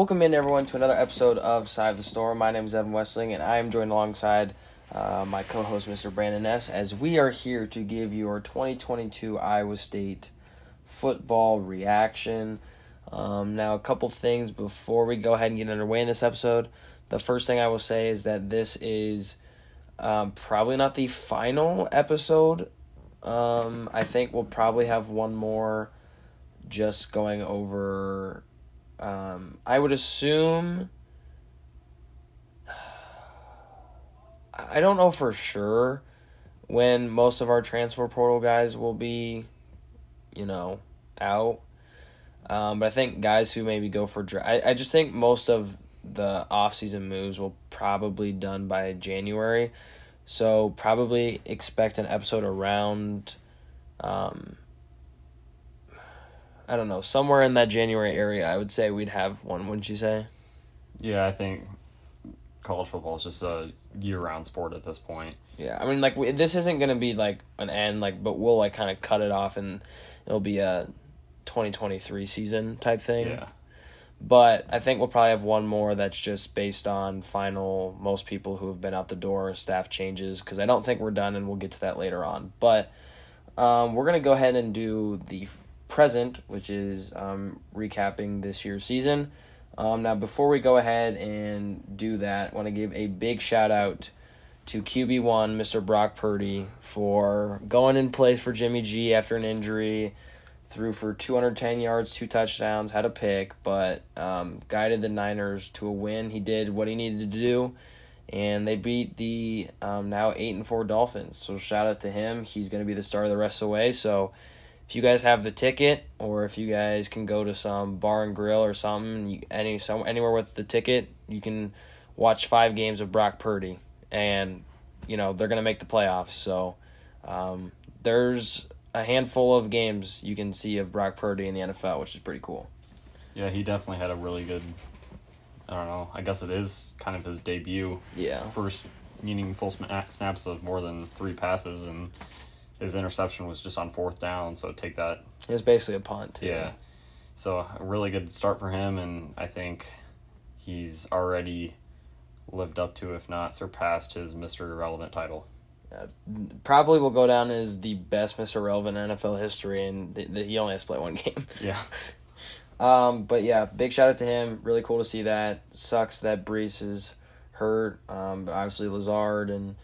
Welcome in, everyone, to another episode of Cy of the Storm. My name is Evan Westling, and I am joined alongside uh, my co host, Mr. Brandon Ness, as we are here to give your 2022 Iowa State football reaction. Um, now, a couple things before we go ahead and get underway in this episode. The first thing I will say is that this is um, probably not the final episode. Um, I think we'll probably have one more just going over um, I would assume. I don't know for sure when most of our transfer portal guys will be, you know, out. Um, but I think guys who maybe go for dra- I, I just think most of the off-season moves will probably done by January. So probably expect an episode around um, I don't know, somewhere in that January area, I would say we'd have one, wouldn't you say? Yeah, I think college football is just a year-round sport at this point. Yeah, I mean, like we, this isn't gonna be like an end, like, but we'll like kind of cut it off, and it'll be a twenty twenty three season type thing. Yeah. But I think we'll probably have one more that's just based on final most people who have been out the door, staff changes, because I don't think we're done, and we'll get to that later on. But um, we're gonna go ahead and do the present, which is um, recapping this year's season. Um, now, before we go ahead and do that, I want to give a big shout out to QB1, Mr. Brock Purdy, for going in place for Jimmy G after an injury. Threw for 210 yards, two touchdowns, had a pick, but um, guided the Niners to a win. He did what he needed to do, and they beat the um, now 8 and 4 Dolphins. So, shout out to him. He's going to be the star of the rest of the way. So, if you guys have the ticket or if you guys can go to some bar and grill or something you, any some anywhere with the ticket you can watch five games of Brock Purdy. And you know they're gonna make the playoffs. So um, there's a handful of games you can see of Brock Purdy in the NFL which is pretty cool. Yeah he definitely had a really good I don't know I guess it is kind of his debut. Yeah. First meaningful snaps of more than three passes and his interception was just on fourth down, so take that. It was basically a punt. Too. Yeah. So a really good start for him, and I think he's already lived up to, if not surpassed, his Mr. Irrelevant title. Uh, probably will go down as the best Mr. Relevant in NFL history, and th- th- he only has to play one game. Yeah. um, but yeah, big shout out to him. Really cool to see that. Sucks that Breece is hurt. Um, but obviously Lazard and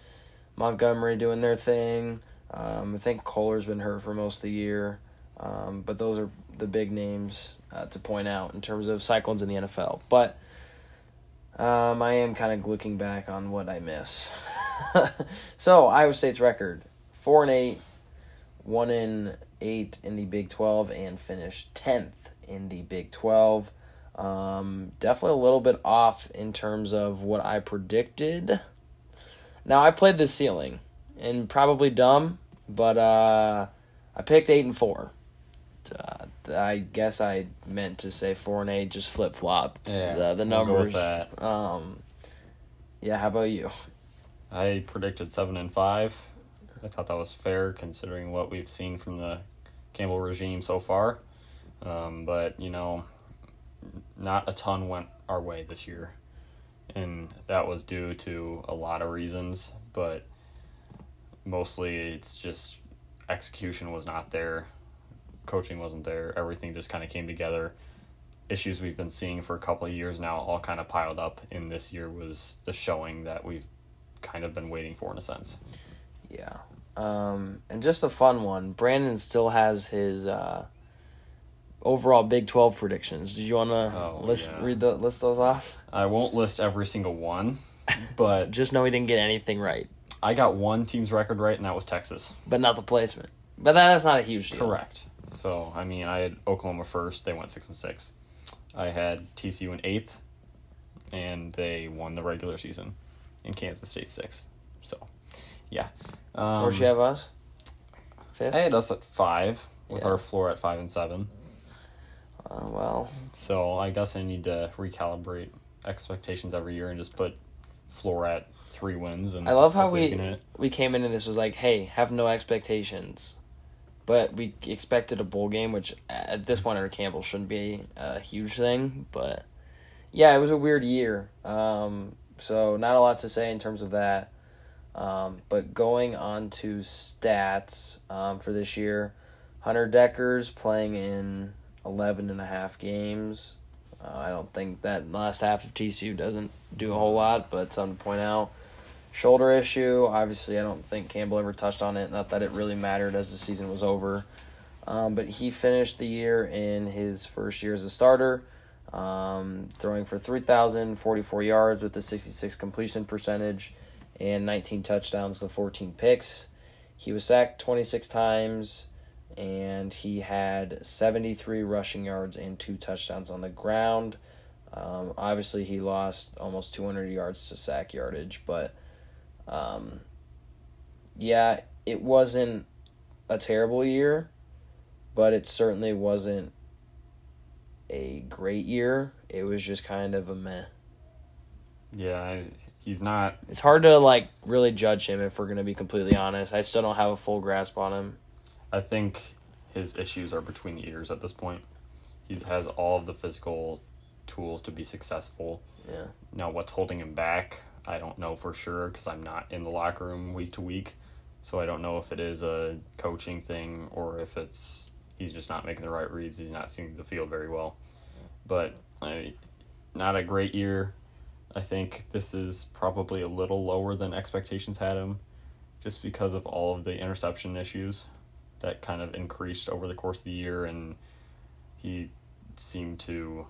Montgomery doing their thing. Um, I think Kolar's been hurt for most of the year, um, but those are the big names uh, to point out in terms of cyclones in the NFL. But um, I am kind of looking back on what I miss. so Iowa State's record four and eight, one in eight in the Big Twelve, and finished tenth in the Big Twelve. Um, definitely a little bit off in terms of what I predicted. Now I played the ceiling and probably dumb, but uh, I picked eight and four. Uh, I guess I meant to say four and eight, just flip flopped yeah, the, the numbers. We'll um, yeah, how about you? I predicted seven and five. I thought that was fair considering what we've seen from the Campbell regime so far. Um, but you know, not a ton went our way this year, and that was due to a lot of reasons. But mostly it's just execution was not there, coaching wasn't there, everything just kind of came together. Issues we've been seeing for a couple of years now all kind of piled up, and this year was the showing that we've kind of been waiting for in a sense. Yeah. Um, and just a fun one. Brandon still has his uh, overall Big Twelve predictions. Did you want to oh, list yeah. read the list those off? I won't list every single one, but just know he didn't get anything right. I got one team's record right, and that was Texas. But not the placement. But that's not a huge deal. Correct. So I mean, I had Oklahoma first. They went six and six. I had TCU in eighth, and they won the regular season. In Kansas State sixth. So, yeah. Um, Where'd you have us? Fifth. I had us at five with yeah. our floor at five and seven. Uh, well. So I guess I need to recalibrate expectations every year and just put floor at three wins. And I love how we we came in and this was like, hey, have no expectations, but we expected a bowl game, which at this point under Campbell shouldn't be a huge thing, but yeah, it was a weird year. Um, so not a lot to say in terms of that. Um, but going on to stats um, for this year, Hunter Dekkers playing in 11 and a half games. Uh, I don't think that last half of TCU doesn't do a whole lot, but something to point out. Shoulder issue, obviously, I don't think Campbell ever touched on it. Not that it really mattered as the season was over. Um, but he finished the year in his first year as a starter, um, throwing for 3,044 yards with a 66 completion percentage and 19 touchdowns to 14 picks. He was sacked 26 times and he had 73 rushing yards and two touchdowns on the ground. Um, obviously, he lost almost 200 yards to sack yardage, but um, yeah, it wasn't a terrible year, but it certainly wasn't a great year. It was just kind of a meh. Yeah, he's not. It's hard to like really judge him if we're gonna be completely honest. I still don't have a full grasp on him. I think his issues are between the ears at this point. He has all of the physical tools to be successful. Yeah. Now, what's holding him back? I don't know for sure because I'm not in the locker room week to week, so I don't know if it is a coaching thing or if it's he's just not making the right reads. He's not seeing the field very well, but I, not a great year. I think this is probably a little lower than expectations had him, just because of all of the interception issues that kind of increased over the course of the year, and he seemed to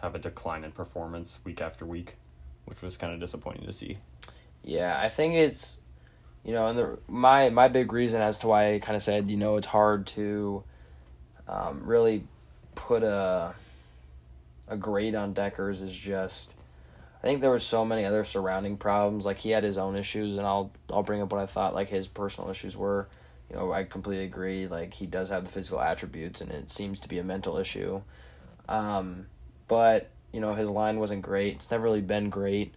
have a decline in performance week after week, which was kind of disappointing to see. Yeah, I think it's you know, and the my my big reason as to why I kind of said you know it's hard to um, really put a a grade on Dekkers is just I think there was so many other surrounding problems. Like he had his own issues, and I'll I'll bring up what I thought like his personal issues were. You know, I completely agree. Like he does have the physical attributes, and it seems to be a mental issue. Um, but you know, his line wasn't great. It's never really been great,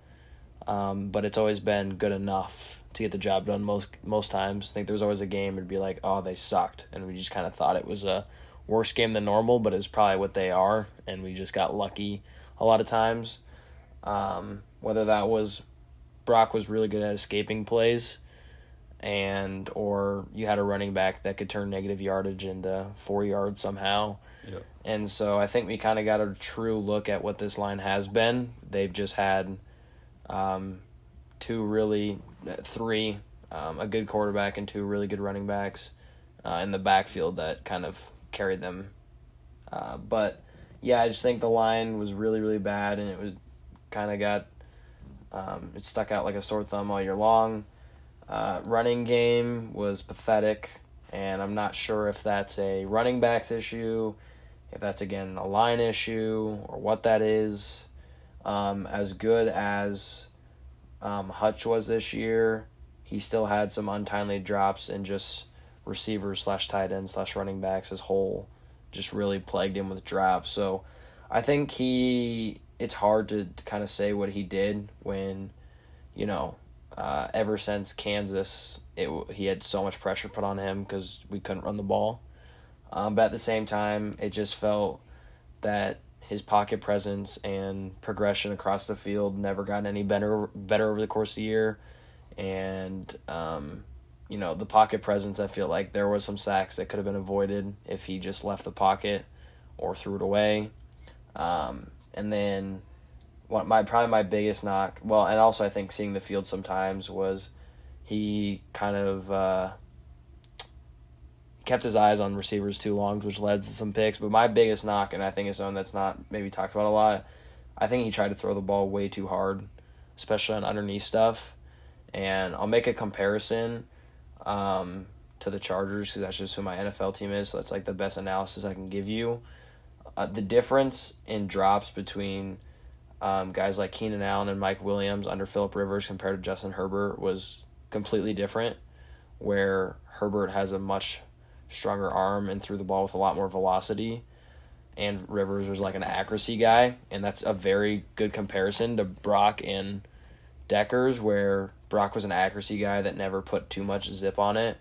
um, but it's always been good enough to get the job done most most times. I think there was always a game it'd be like, oh, they sucked, and we just kind of thought it was a worse game than normal, but it's probably what they are, and we just got lucky a lot of times. Um, whether that was Brock was really good at escaping plays, and or you had a running back that could turn negative yardage into four yards somehow. Yep. And so I think we kind of got a true look at what this line has been. They've just had um, two really, three, um, a good quarterback and two really good running backs uh, in the backfield that kind of carried them. Uh, but yeah, I just think the line was really, really bad and it was kind of got, um, it stuck out like a sore thumb all year long. Uh, running game was pathetic, and I'm not sure if that's a running backs issue, if that's again a line issue, or what that is. Um, as good as um, Hutch was this year, he still had some untimely drops and just receivers slash tight end slash running backs as whole just really plagued him with drops. So I think he it's hard to, to kind of say what he did when you know uh, ever since Kansas, it he had so much pressure put on him because we couldn't run the ball. Um, but at the same time, it just felt that his pocket presence and progression across the field never got any better better over the course of the year, and um, you know the pocket presence. I feel like there was some sacks that could have been avoided if he just left the pocket or threw it away, um, and then what my probably my biggest knock. Well, and also I think seeing the field sometimes was he kind of uh, kept his eyes on receivers too long, which led to some picks. But my biggest knock, and I think it's one that's not maybe talked about a lot. I think he tried to throw the ball way too hard, especially on underneath stuff. And I'll make a comparison um, to the Chargers because that's just who my NFL team is. So that's like the best analysis I can give you. Uh, the difference in drops between um, guys like Keenan Allen and Mike Williams under Philip Rivers compared to Justin Herbert was completely different. Where Herbert has a much stronger arm and threw the ball with a lot more velocity, and Rivers was like an accuracy guy, and that's a very good comparison to Brock and Dekkers, where Brock was an accuracy guy that never put too much zip on it,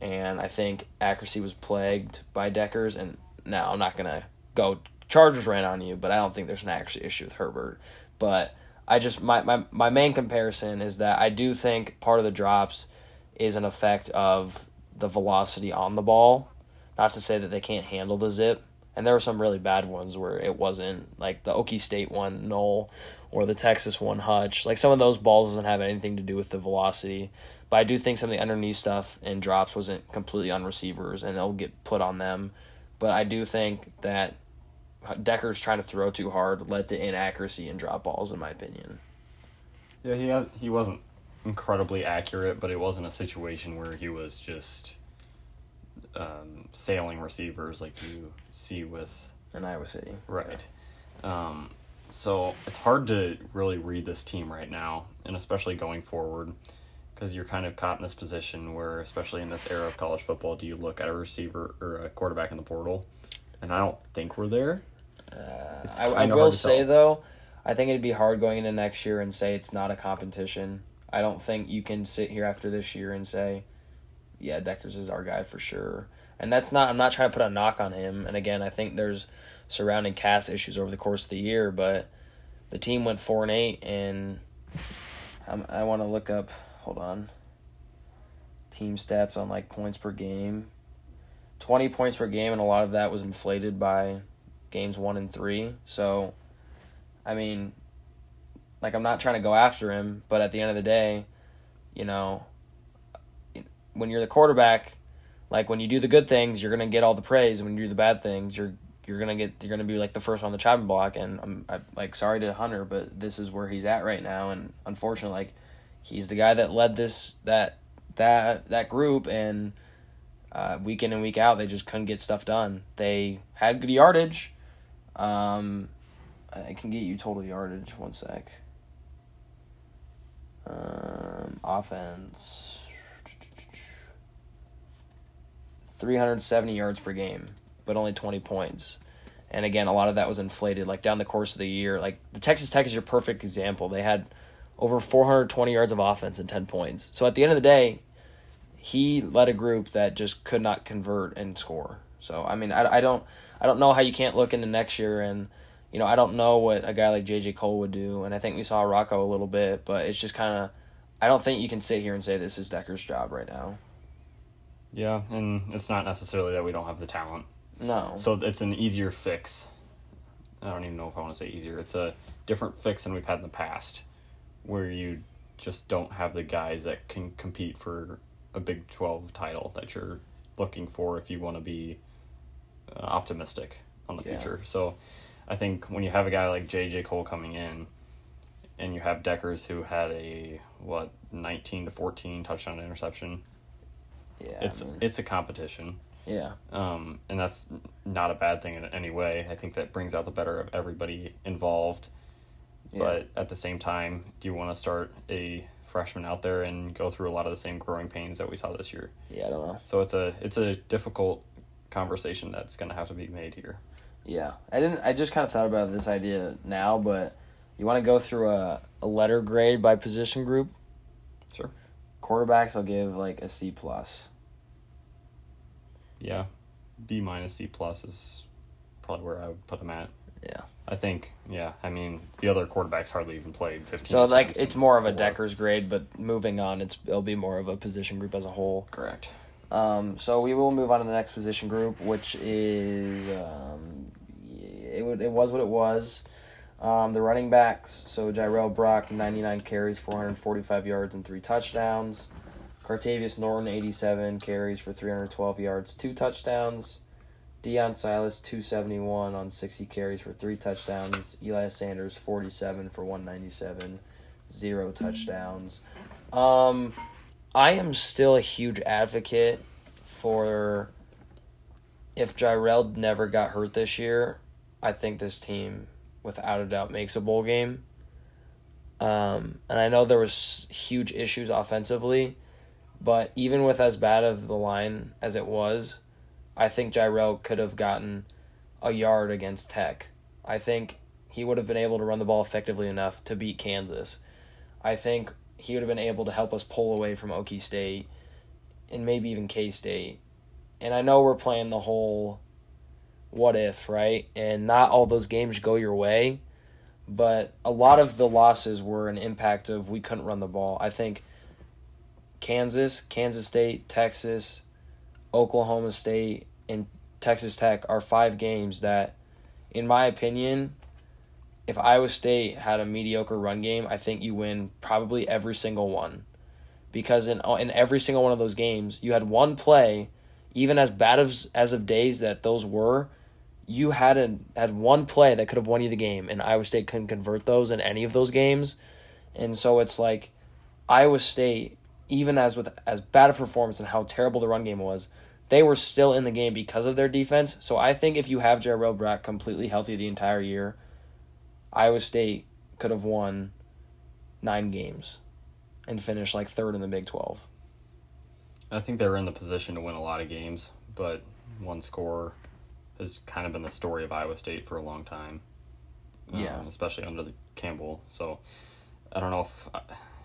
and I think accuracy was plagued by Dekkers, And now I'm not gonna go Chargers ran on you, but I don't think there's an actual issue with Herbert. But I just my, my my main comparison is that I do think part of the drops is an effect of the velocity on the ball. Not to say that they can't handle the zip. And there were some really bad ones where it wasn't like the Okie State one, Noel, or the Texas one, Hutch. Like some of those balls doesn't have anything to do with the velocity. But I do think some of the underneath stuff and drops wasn't completely on receivers and it'll get put on them. But I do think that Dekkers trying to throw too hard led to inaccuracy and drop balls, in my opinion. Yeah, he has, he wasn't incredibly accurate, but it wasn't a situation where he was just um, sailing receivers like you see with in Iowa City. Right. Um, so it's hard to really read this team right now, and especially going forward, because you're kind of caught in this position where, especially in this era of college football, do you look at a receiver or a quarterback in the portal? And I don't think we're there. Uh, I, I will say tell. though, I think it'd be hard going into next year and say it's not a competition. I don't think you can sit here after this year and say, yeah, Dekkers is our guy for sure. And that's not. I'm not trying to put a knock on him. And again, I think there's surrounding cast issues over the course of the year, but the team went four and eight, and I'm, I want to look up. Hold on. Team stats on like points per game. 20 points per game, and a lot of that was inflated by games one and three. So, I mean, like, I'm not trying to go after him, but at the end of the day, you know, when you're the quarterback, like when you do the good things, you're gonna get all the praise. When you do the bad things, you're you're gonna get you're gonna be like the first on the chopping block. And I'm, I'm like sorry to Hunter, but this is where he's at right now. And unfortunately, like he's the guy that led this that that that group and uh, week in and week out they just couldn't get stuff done. They had good yardage. Um, I can get you total yardage. One sec. Um, offense. 370 yards per game, but only 20 points. And again, a lot of that was inflated like down the course of the year. Like the Texas Tech is your perfect example. They had over 420 yards of offense and 10 points. So at the end of the day, he led a group that just could not convert and score. So I mean, I, I don't I don't know how you can't look into next year and you know I don't know what a guy like JJ Kohl would do, and I think we saw Rocco a little bit, but it's just kind of I don't think you can sit here and say this is Dekkers' job right now. Yeah, and it's not necessarily that we don't have the talent. No. So it's an easier fix. I don't even know if I want to say easier. It's a different fix than we've had in the past, where you just don't have the guys that can compete for a Big 12 title that you're looking for if you want to be optimistic on the yeah. future. So I think when you have a guy like JJ Kohl coming in, and you have Dekkers who had a what 19 to 14 touchdown interception yeah, it's I mean, it's a competition. Yeah. Um, and that's not a bad thing in any way. I think that brings out the better of everybody involved. Yeah. But at the same time, do you want to start a freshman out there and go through a lot of the same growing pains that we saw this year? Yeah, I don't know. So it's a it's a difficult conversation that's going to have to be made here. Yeah, I didn't. I just kind of thought about this idea now, but you want to go through a, a letter grade by position group. Sure. Quarterbacks, I'll give like a C plus. Yeah, B minus C plus is probably where I would put them at. Yeah. I think, yeah. I mean, the other quarterbacks hardly even played fifteen. So like, it's more of a Dekkers grade, but moving on, it's it'll be more of a position group as a whole. Correct. Um, so we will move on to the next position group, which is um, it, it was what it was. Um, the running backs, so Jirehl Brock, 99 carries, 445 yards, and three touchdowns. Cartavius Norton, 87 carries for 312 yards, two touchdowns. Deon Silas, 271 on 60 carries for three touchdowns. Elias Sanders, 47 for 197, zero touchdowns. Um, I am still a huge advocate for if Jirehl never got hurt this year, I think this team without a doubt makes a bowl game. Um, and I know there was huge issues offensively, but even with as bad of the line as it was, I think Jirehl could have gotten a yard against Tech. I think he would have been able to run the ball effectively enough to beat Kansas. I think he would have been able to help us pull away from Okie State and maybe even K State. And I know we're playing the whole what if, right? And not all those games go your way, but a lot of the losses were an impact of we couldn't run the ball. I think Kansas, Kansas State, Texas, Oklahoma State, and Texas Tech are five games that, in my opinion, if Iowa State had a mediocre run game, I think you win probably every single one. Because in in every single one of those games, you had one play, even as bad as as of days that those were, you had a, had one play that could have won you the game, and Iowa State couldn't convert those in any of those games, and so it's like Iowa State, even as with as bad a performance and how terrible the run game was, they were still in the game because of their defense. So I think if you have Jirehl Brock completely healthy the entire year, Iowa State could have won nine games and finished like third in the Big Twelve. I think they were in the position to win a lot of games, but one score has kind of been the story of Iowa State for a long time. Yeah. Um, especially under the Campbell. So I don't know if, uh,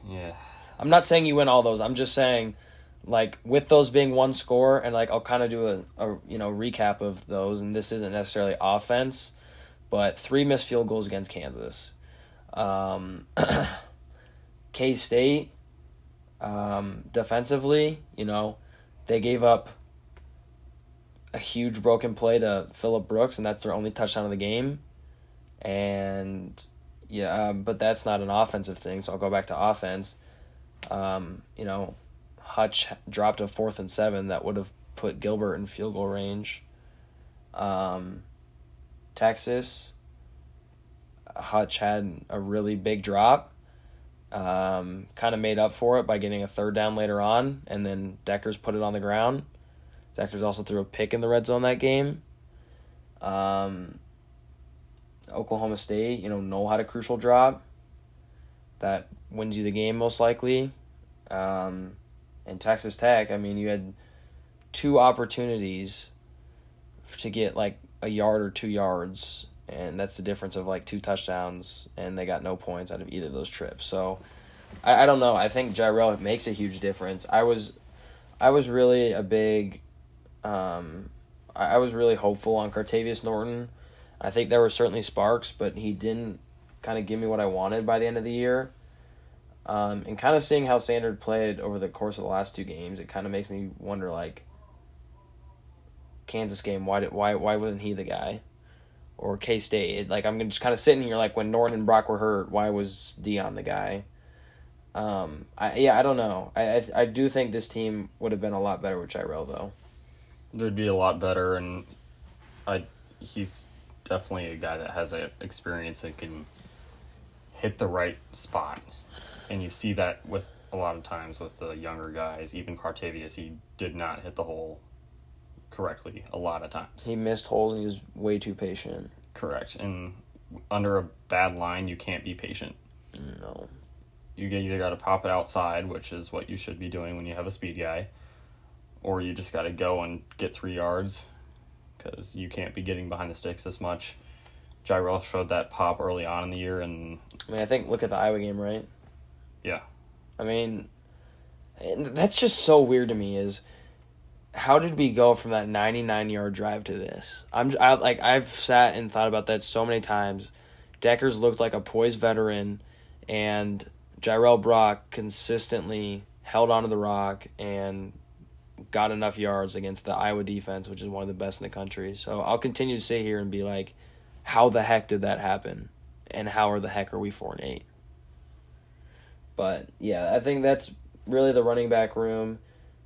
yeah. I'm not saying you win all those. I'm just saying, like with those being one score, and like I'll kind of do a, a you know recap of those. And this isn't necessarily offense, but three missed field goals against Kansas. Um, K State, um, defensively, you know, they gave up a huge broken play to Phillip Brooks, and that's their only touchdown of the game. And yeah, um, but that's not an offensive thing, so I'll go back to offense. Um, you know, Hutch dropped a fourth and seven that would have put Gilbert in field goal range. Um, Texas, Hutch had a really big drop. Um, kind of made up for it by getting a third down later on, and then Dekkers put it on the ground. Dekkers also threw a pick in the red zone that game. Um, Oklahoma State, you know, know how to crucial drop. That wins you the game most likely. Um, and Texas Tech, I mean, you had two opportunities to get like a yard or two yards, and that's the difference of like two touchdowns, and they got no points out of either of those trips. So, I, I don't know. I think Jirehl makes a huge difference. I was, I was really a big, um, I, I was really hopeful on Cartavius Norton. I think there were certainly sparks, but he didn't kind of give me what I wanted by the end of the year. Um, and kind of seeing how Sanders played over the course of the last two games, it kind of makes me wonder like Kansas game, why did why why wasn't he the guy? Or K State, like I'm just kind of sitting here like when Norton and Brock were hurt, why was Deon the guy? Um, I yeah, I don't know. I I, I do think this team would have been a lot better with Jirehl though. There'd be a lot better, and I he's definitely a guy that has a experience and can hit the right spot, and you see that with a lot of times with the younger guys. Even Cartavius, he did not hit the hole correctly a lot of times. He missed holes and he was way too patient. Correct, and under a bad line, you can't be patient. No. You either got to pop it outside, which is what you should be doing when you have a speed guy, or you just got to go and get three yards because you can't be getting behind the sticks this much. Jirehl showed that pop early on in the year, and I mean, I think look at the Iowa game, right? yeah, I mean, and that's just so weird to me. Is how did we go from that ninety nine yard drive to this? I'm I, like I've sat and thought about that so many times. Dekkers looked like a poised veteran, and Jirehl Brock consistently held onto the rock and got enough yards against the Iowa defense, which is one of the best in the country. So I'll continue to sit here and be like, how the heck did that happen? And how are the heck are we four and eight? But yeah, I think that's really the running back room.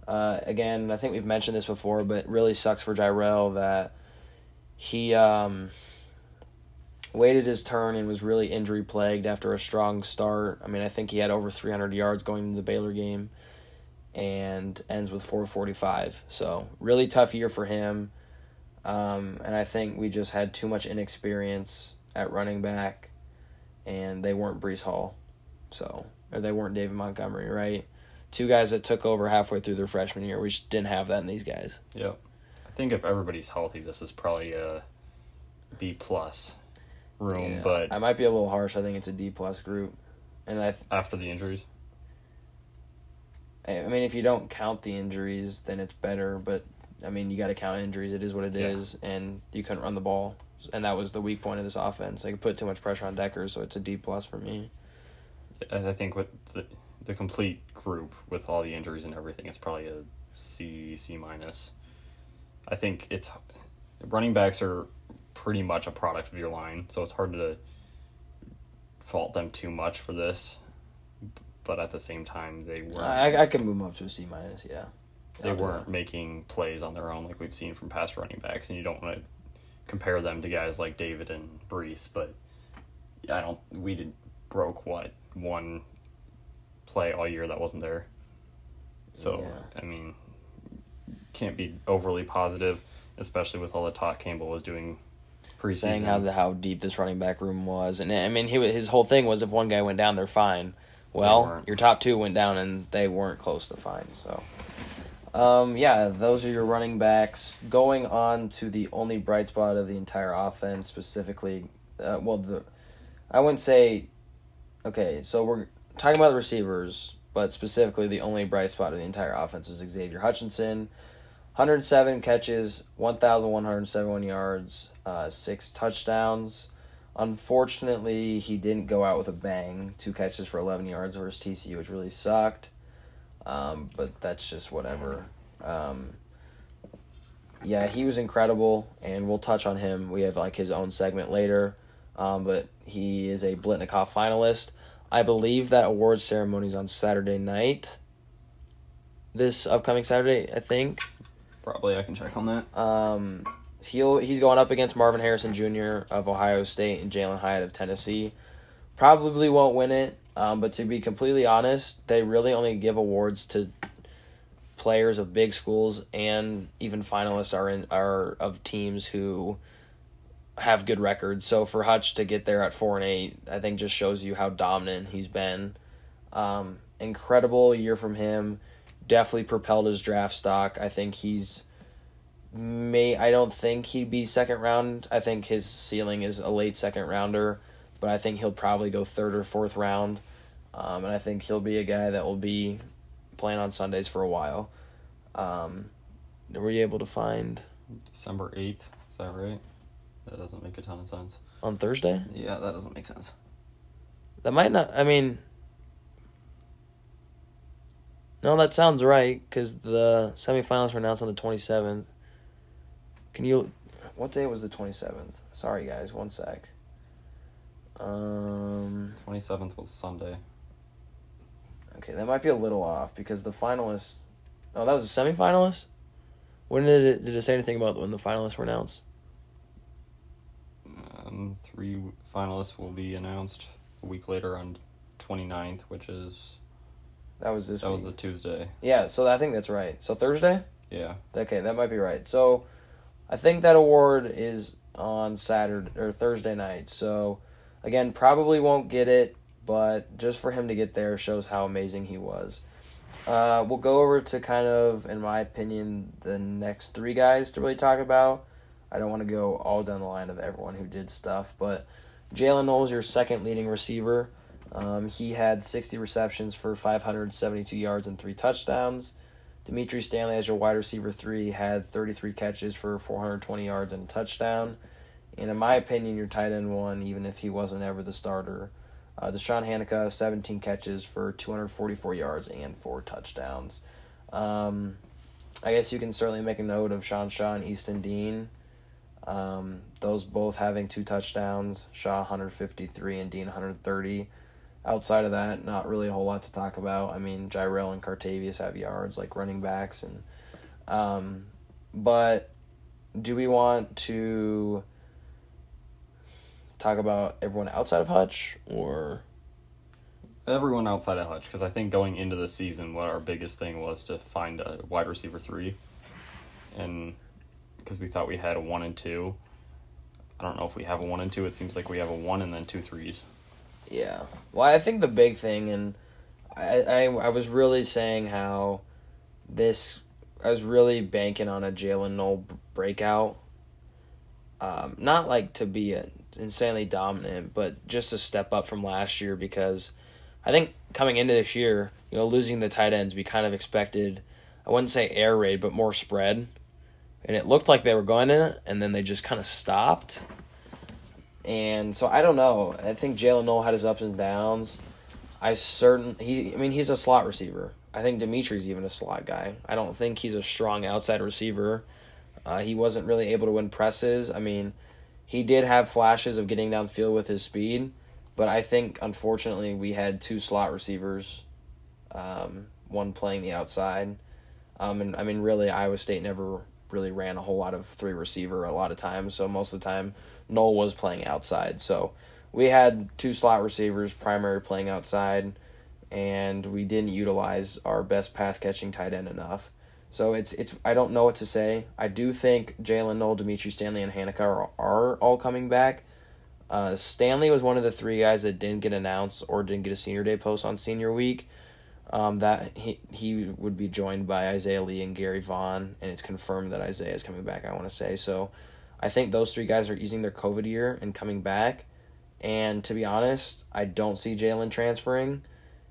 Uh, again, I think we've mentioned this before, but really sucks for Jirehl that he um, waited his turn and was really injury plagued after a strong start. I mean, I think he had over 300 yards going into the Baylor game and ends with 445. So, really tough year for him. Um, and I think we just had too much inexperience at running back, and they weren't Breece Hall. So, or they weren't David Montgomery, right? Two guys that took over halfway through their freshman year. We just didn't have that in these guys. yep. I think if everybody's healthy, this is probably a B plus room, Yeah. but I might be a little harsh. I think it's a D plus group, and I, th- after the injuries, I mean, if you don't count the injuries, then it's better. But I mean, you got to count injuries. It is what it Yeah. is, and you couldn't run the ball, and that was the weak point of this offense. They could put too much pressure on Decker, so it's a D plus for me. I I think with the the complete group with all the injuries and everything, it's probably a C C minus. I think it's running backs are pretty much a product of your line, so it's hard to fault them too much for this. But at the same time, they weren't I I can move them up to a C minus. Yeah, they I'll weren't making plays on their own like we've seen from past running backs, and you don't want to compare them to guys like David and Breece. But I don't. We did broke what one play all year that wasn't there. So Yeah. I mean, can't be overly positive, especially with all the talk Campbell was doing preseason. saying how the, how deep this running back room was, and I mean, he his whole thing was if one guy went down, they're fine. Well, your top two went down, and they weren't close to fine. So, um, yeah, those are your running backs. Going on to the only bright spot of the entire offense, specifically, uh, well, the I wouldn't say. Okay, so we're talking about the receivers, but specifically the only bright spot of the entire offense is Xavier Hutchinson. 107 catches, 1,171 yards, uh, six touchdowns. Unfortunately, he didn't go out with a bang. Two catches for 11 yards versus TCU, which really sucked. Um, but that's just whatever. Um, yeah, he was incredible, and we'll touch on him. We have like his own segment later. Um, but he is a Biletnikoff finalist. I believe that award ceremony is on Saturday night. This upcoming Saturday, I think. Probably I can check on that. Um, he'll he's going up against Marvin Harrison Jr. of Ohio State and Jalin Hyatt of Tennessee. Probably won't win it, um, but to be completely honest, they really only give awards to players of big schools, and even finalists are in are of teams who have good records. So for Hutch to get there at four and eight, I think just shows you how dominant he's been. Um, incredible year from him. Definitely propelled his draft stock. I think he's may I don't think he'd be second round. I think his ceiling is a late second rounder, but I think he'll probably go third or fourth round. Um, and I think he'll be a guy that will be playing on Sundays for a while. Um, were you able to find December eighth. Is that right? That doesn't make a ton of sense. on Thursday? Yeah, that doesn't make sense. That might not. I mean, no, that sounds right because the semifinals were announced on the twenty seventh. Can you? What day was the twenty seventh? Sorry, guys. One sec. Um. Twenty seventh was Sunday. Okay, that might be a little off because the finalists. Oh, that was a semifinalist. When did it did it say anything about when the finalists were announced? Three finalists will be announced a week later on 29th, which is That was this that was week. the Tuesday. Yeah, so I think that's right. So Thursday. Yeah. Okay, that might be right. So, I think that award is on Saturday or Thursday night. So, again, probably won't get it, but just for him to get there shows how amazing he was. Uh, we'll go over to kind of, in my opinion, the next three guys to really talk about. I don't want to go all down the line of everyone who did stuff, but Jaylin Noel, your second leading receiver. Um, he had 60 receptions for 572 yards and three touchdowns. Dimitri Stanley, as your wide receiver three, had 33 catches for 420 yards and a touchdown. And in my opinion, your tight end one, even if he wasn't ever the starter. Uh, DeShawn Hanika, 17 catches for 244 yards and four touchdowns. Um, I guess you can certainly make a note of Sean Shaw and Easton Dean. Um, those both having two touchdowns. Shaw 153 and Dean 130. Outside of that, not really a whole lot to talk about. I mean, Jirehl and Cartavius have yards like running backs, and um, but do we want to talk about everyone outside of Hutch or Everyone outside of Hutch, because I think going into the season, what our biggest thing was to find a wide receiver three, and because we thought we had a one and two. I don't know if we have a one and two. It seems like we have a one and then two threes. Yeah. Well, I think the big thing, and I, I, I was really saying how this, I was really banking on a Jaylin Noel breakout. Um, not like to be a, insanely dominant, but just a step up from last year because I think coming into this year, you know, losing the tight ends, we kind of expected, I wouldn't say air raid, but more spread. And it looked like they were going to, and then they just kind of stopped. And so I don't know. I think Jaylin Noel had his ups and downs. I certain he. I mean, he's a slot receiver. I think Dimitri's even a slot guy. I don't think he's a strong outside receiver. Uh, he wasn't really able to win presses. I mean, he did have flashes of getting downfield with his speed, but I think unfortunately we had two slot receivers, um, one playing the outside. Um, and I mean, really, Iowa State never really ran a whole lot of three receiver a lot of times. So most of the time, Noel was playing outside. So we had two slot receivers, primary playing outside, and we didn't utilize our best pass catching tight end enough. So it's it's I don't know what to say. I do think Jaylin Noel, Dimitri Stanley, and Hanika are, are all coming back. Uh, Stanley was one of the three guys that didn't get announced or didn't get a senior day post on senior week. Um, that he he would be joined by Isaiah Lee and Gary Vaughn, and it's confirmed that Isaiah is coming back. I want to say so. I think those three guys are using their COVID year and coming back. And to be honest, I don't see Jaylin transferring.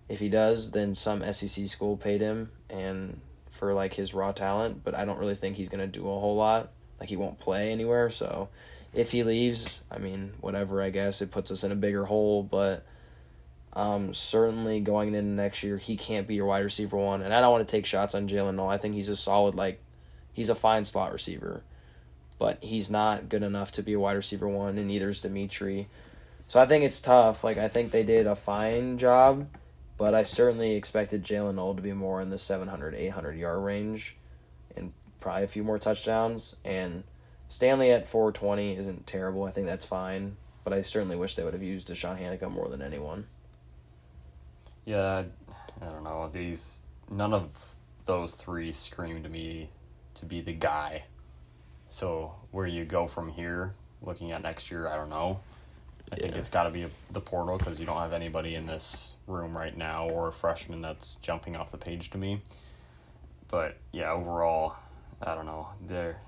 If he does, then some SEC school paid him and for like his raw talent, but I don't really think he's gonna do a whole lot. Like he won't play anywhere. So if he leaves, I mean, whatever. I guess it puts us in a bigger hole, but um, certainly going into next year, he can't be your wide receiver one. And I don't want to take shots on Jaylin Noel. I think he's a solid, like, he's a fine slot receiver. But he's not good enough to be a wide receiver one, and neither is Dimitri. So I think it's tough. Like, I think they did a fine job, but I certainly expected Jaylin Noel to be more in the 700, 800 yard range and probably a few more touchdowns. And Stanley at 420 isn't terrible. I think that's fine. But I certainly wish they would have used DeShawn Hanika more than anyone. Yeah, I don't know. These none of those three scream to me to be the guy. So where you go from here, looking at next year, I don't know. I yeah. think it's got to be a, the portal because you don't have anybody in this room right now or a freshman that's jumping off the page to me. But yeah, overall, I don't know. There,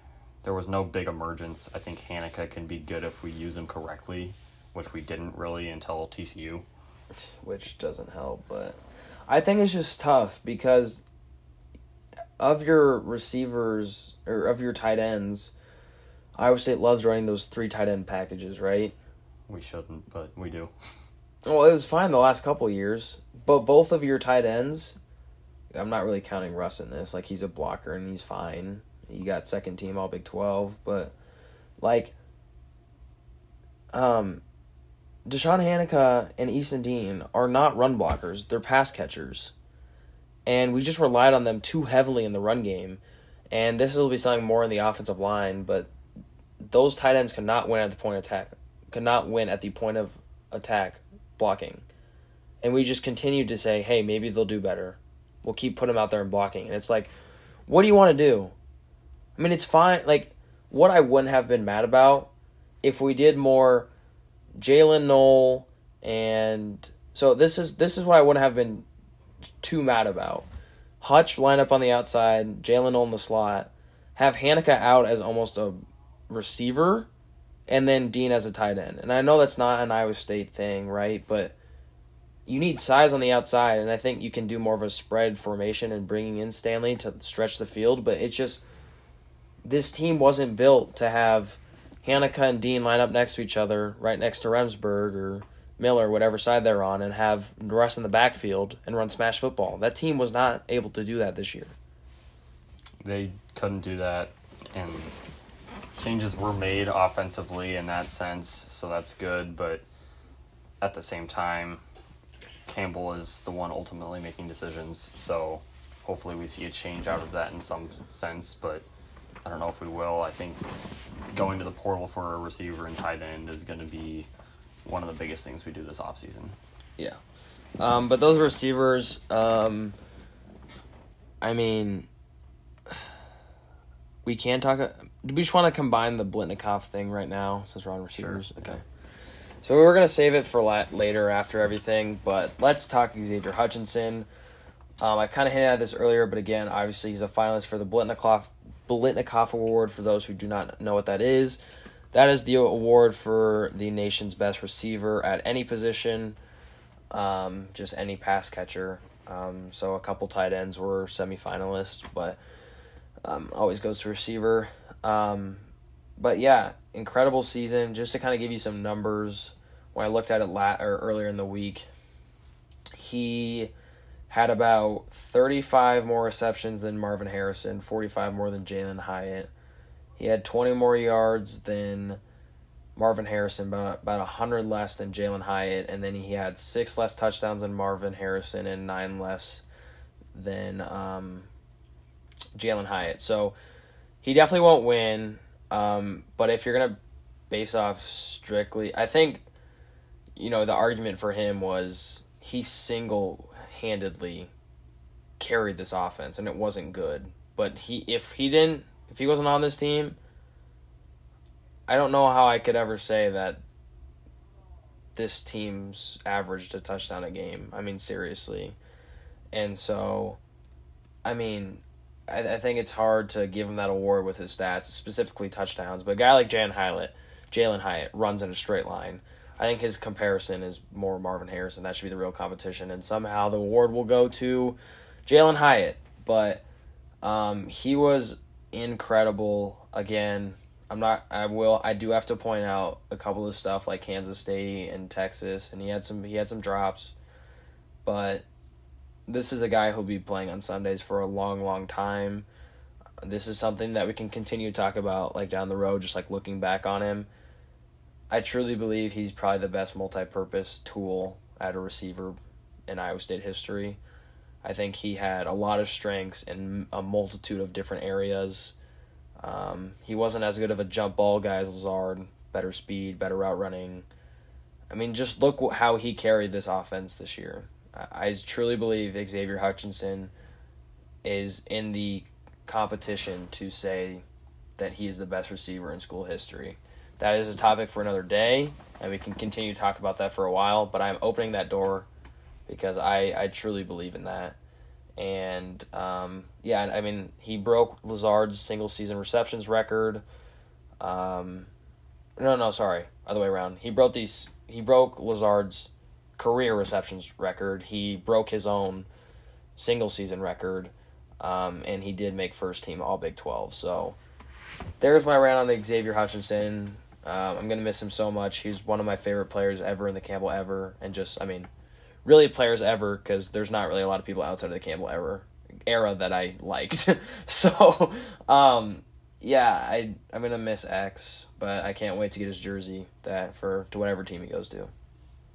there was no big emergence. I think Hanika can be good if we use him correctly, which we didn't really until TCU which doesn't help. But I think it's just tough because of your receivers or of your tight ends, Iowa State loves running those three tight end packages, right? We shouldn't, but we do. Well, it was fine the last couple years, but both of your tight ends, I'm not really counting Rus in this. Like he's a blocker and he's fine. He got second team All Big Twelve, but like, um, DeShawn Hanika and Easton Dean are not run blockers, they're pass catchers. And we just relied on them too heavily in the run game. And this will be something more in the offensive line, but those tight ends cannot win at the point of attack, cannot win at the point of attack blocking. And we just continued to say, hey, maybe they'll do better. We'll keep putting them out there and blocking. And it's like, what do you want to do? I mean, it's fine. Like, what I wouldn't have been mad about if we did more Jaylin Noel, and so this is this is what I wouldn't have been too mad about. Hutch line up on the outside, Jaylin Noel in the slot, have Hanika out as almost a receiver, and then Dean as a tight end. And I know that's not an Iowa State thing, right? But you need size on the outside, and I think you can do more of a spread formation and bringing in Stanley to stretch the field. But it's just this team wasn't built to have Hanika and Dean line up next to each other, right next to Remsburg or Miller, whatever side they're on, and have rest in the backfield and run smash football. That team was not able to do that this year. They couldn't do that, and changes were made offensively in that sense, so that's good. But at the same time, Campbell is the one ultimately making decisions, so hopefully we see a change out of that in some sense. But I don't know if we will. I think going to the portal for a receiver and tight end is going to be one of the biggest things we do this offseason. Yeah. Um, but those receivers, um, I mean, we can talk. Do we just want to combine the Biletnikoff thing right now since we're on receivers? Sure. Okay. So we're gonna save it for la- later after everything, but let's talk Xavier Hutchinson. Um, I kind of hinted at this earlier, but again, obviously he's a finalist for the Biletnikoff Biletnikoff Award for those who do not know what that is. That is the award for the nation's best receiver at any position, um, just any pass catcher. Um, so a couple tight ends were semifinalists, but Um, always goes to receiver. Um, but yeah, incredible season. Just to kind of give you some numbers, when I looked at it la- or earlier in the week, he had about 35 more receptions than Marvin Harrison, 45 more than Jalin Hyatt. He had 20 more yards than Marvin Harrison, but about 100 less than Jalen Hyatt. And then he had six less touchdowns than Marvin Harrison and nine less than um, Jalin Hyatt. So he definitely won't win. Um, but if you're going to base off strictly, I think, you know, the argument for him was he single handedly carried this offense and it wasn't good. But he if he didn't if he wasn't on this team, I don't know how I could ever say that this team's averaged a touchdown a game. I mean seriously. And so I mean I, I think it's hard to give him that award with his stats, specifically touchdowns. But a guy like Jalin Hyatt, Jalin Hyatt runs in a straight line. I think his comparison is more Marvin Harrison. That should be the real competition, and somehow the award will go to Jalin Hyatt. But um, he was incredible. Again, I'm not. I will. I do have to point out a couple of stuff like Kansas State and Texas, and he had some. He had some drops, but this is a guy who'll be playing on Sundays for a long, long time. This is something that we can continue to talk about like down the road, just like looking back on him I truly believe he's probably the best multi-purpose tool at a receiver in Iowa State history. I think he had a lot of strengths in a multitude of different areas. Um, he wasn't as good of a jump ball guy as Lazard. Better speed, better route running. I mean, just look how he carried this offense this year. I, I truly believe Xavier Hutchinson is in the competition to say that he is the best receiver in school history. That is a topic for another day, and we can continue to talk about that for a while. But I'm opening that door because I, I truly believe in that. And um, yeah, I mean, he broke Lazard's single season receptions record. Um, no, no, sorry, other way around. He broke these. He broke Lazard's career receptions record. He broke his own single season record, um, and he did make first team All Big Twelve. So there's my rant on the Xavier Hutchinson. Um, I'm gonna miss him so much. He's one of my favorite players ever in the Campbell ever, and just I mean, really players ever because there's not really a lot of people outside of the Campbell ever era that I liked. so, um, yeah, I I'm gonna miss X, but I can't wait to get his jersey that for to whatever team he goes to.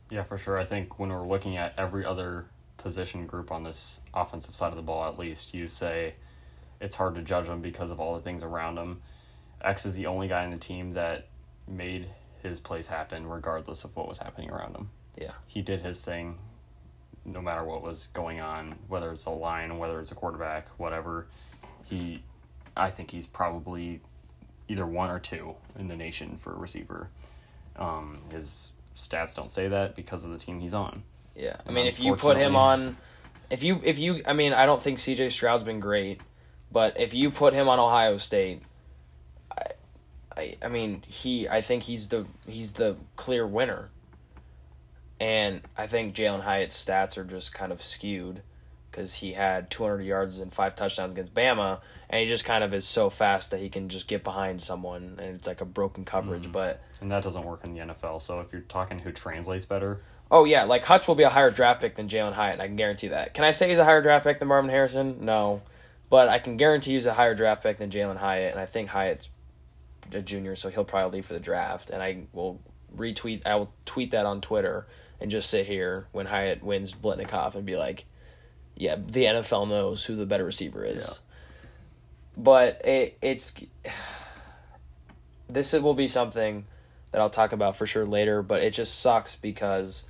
Yeah, for sure. I think when we're looking at every other position group on this offensive side of the ball, at least you say it's hard to judge them because of all the things around them. X is the only guy in the team that made his plays happen regardless of what was happening around him. Yeah. He did his thing no matter what was going on, whether it's a line, whether it's a quarterback, whatever. He I think he's probably either one or two in the nation for a receiver. Um, his stats don't say that because of the team he's on. Yeah. I mean, if you put him on if you if you I mean, I don't think CJ Stroud's been great, but if you put him on Ohio State, I, I mean he I think he's the he's the clear winner. And I think Jalin Hyatt's stats are just kind of skewed because he had 200 yards and five touchdowns against Bama, and he just kind of is so fast that he can just get behind someone, and it's like a broken coverage. Mm. But and that doesn't work in the NFL. So if you're talking who translates better, oh yeah, like Hutch will be a higher draft pick than Jalin Hyatt. I can guarantee that. Can I say he's a higher draft pick than Marvin Harrison? No, but I can guarantee he's a higher draft pick than Jalin Hyatt, and I think Hyatt's a junior, so he'll probably leave for the draft. And I will retweet. I will tweet that on Twitter and just sit here when Hyatt wins Biletnikoff and be like, "Yeah, the NFL knows who the better receiver is." Yeah. But it, it's this will be something that I'll talk about for sure later. But it just sucks because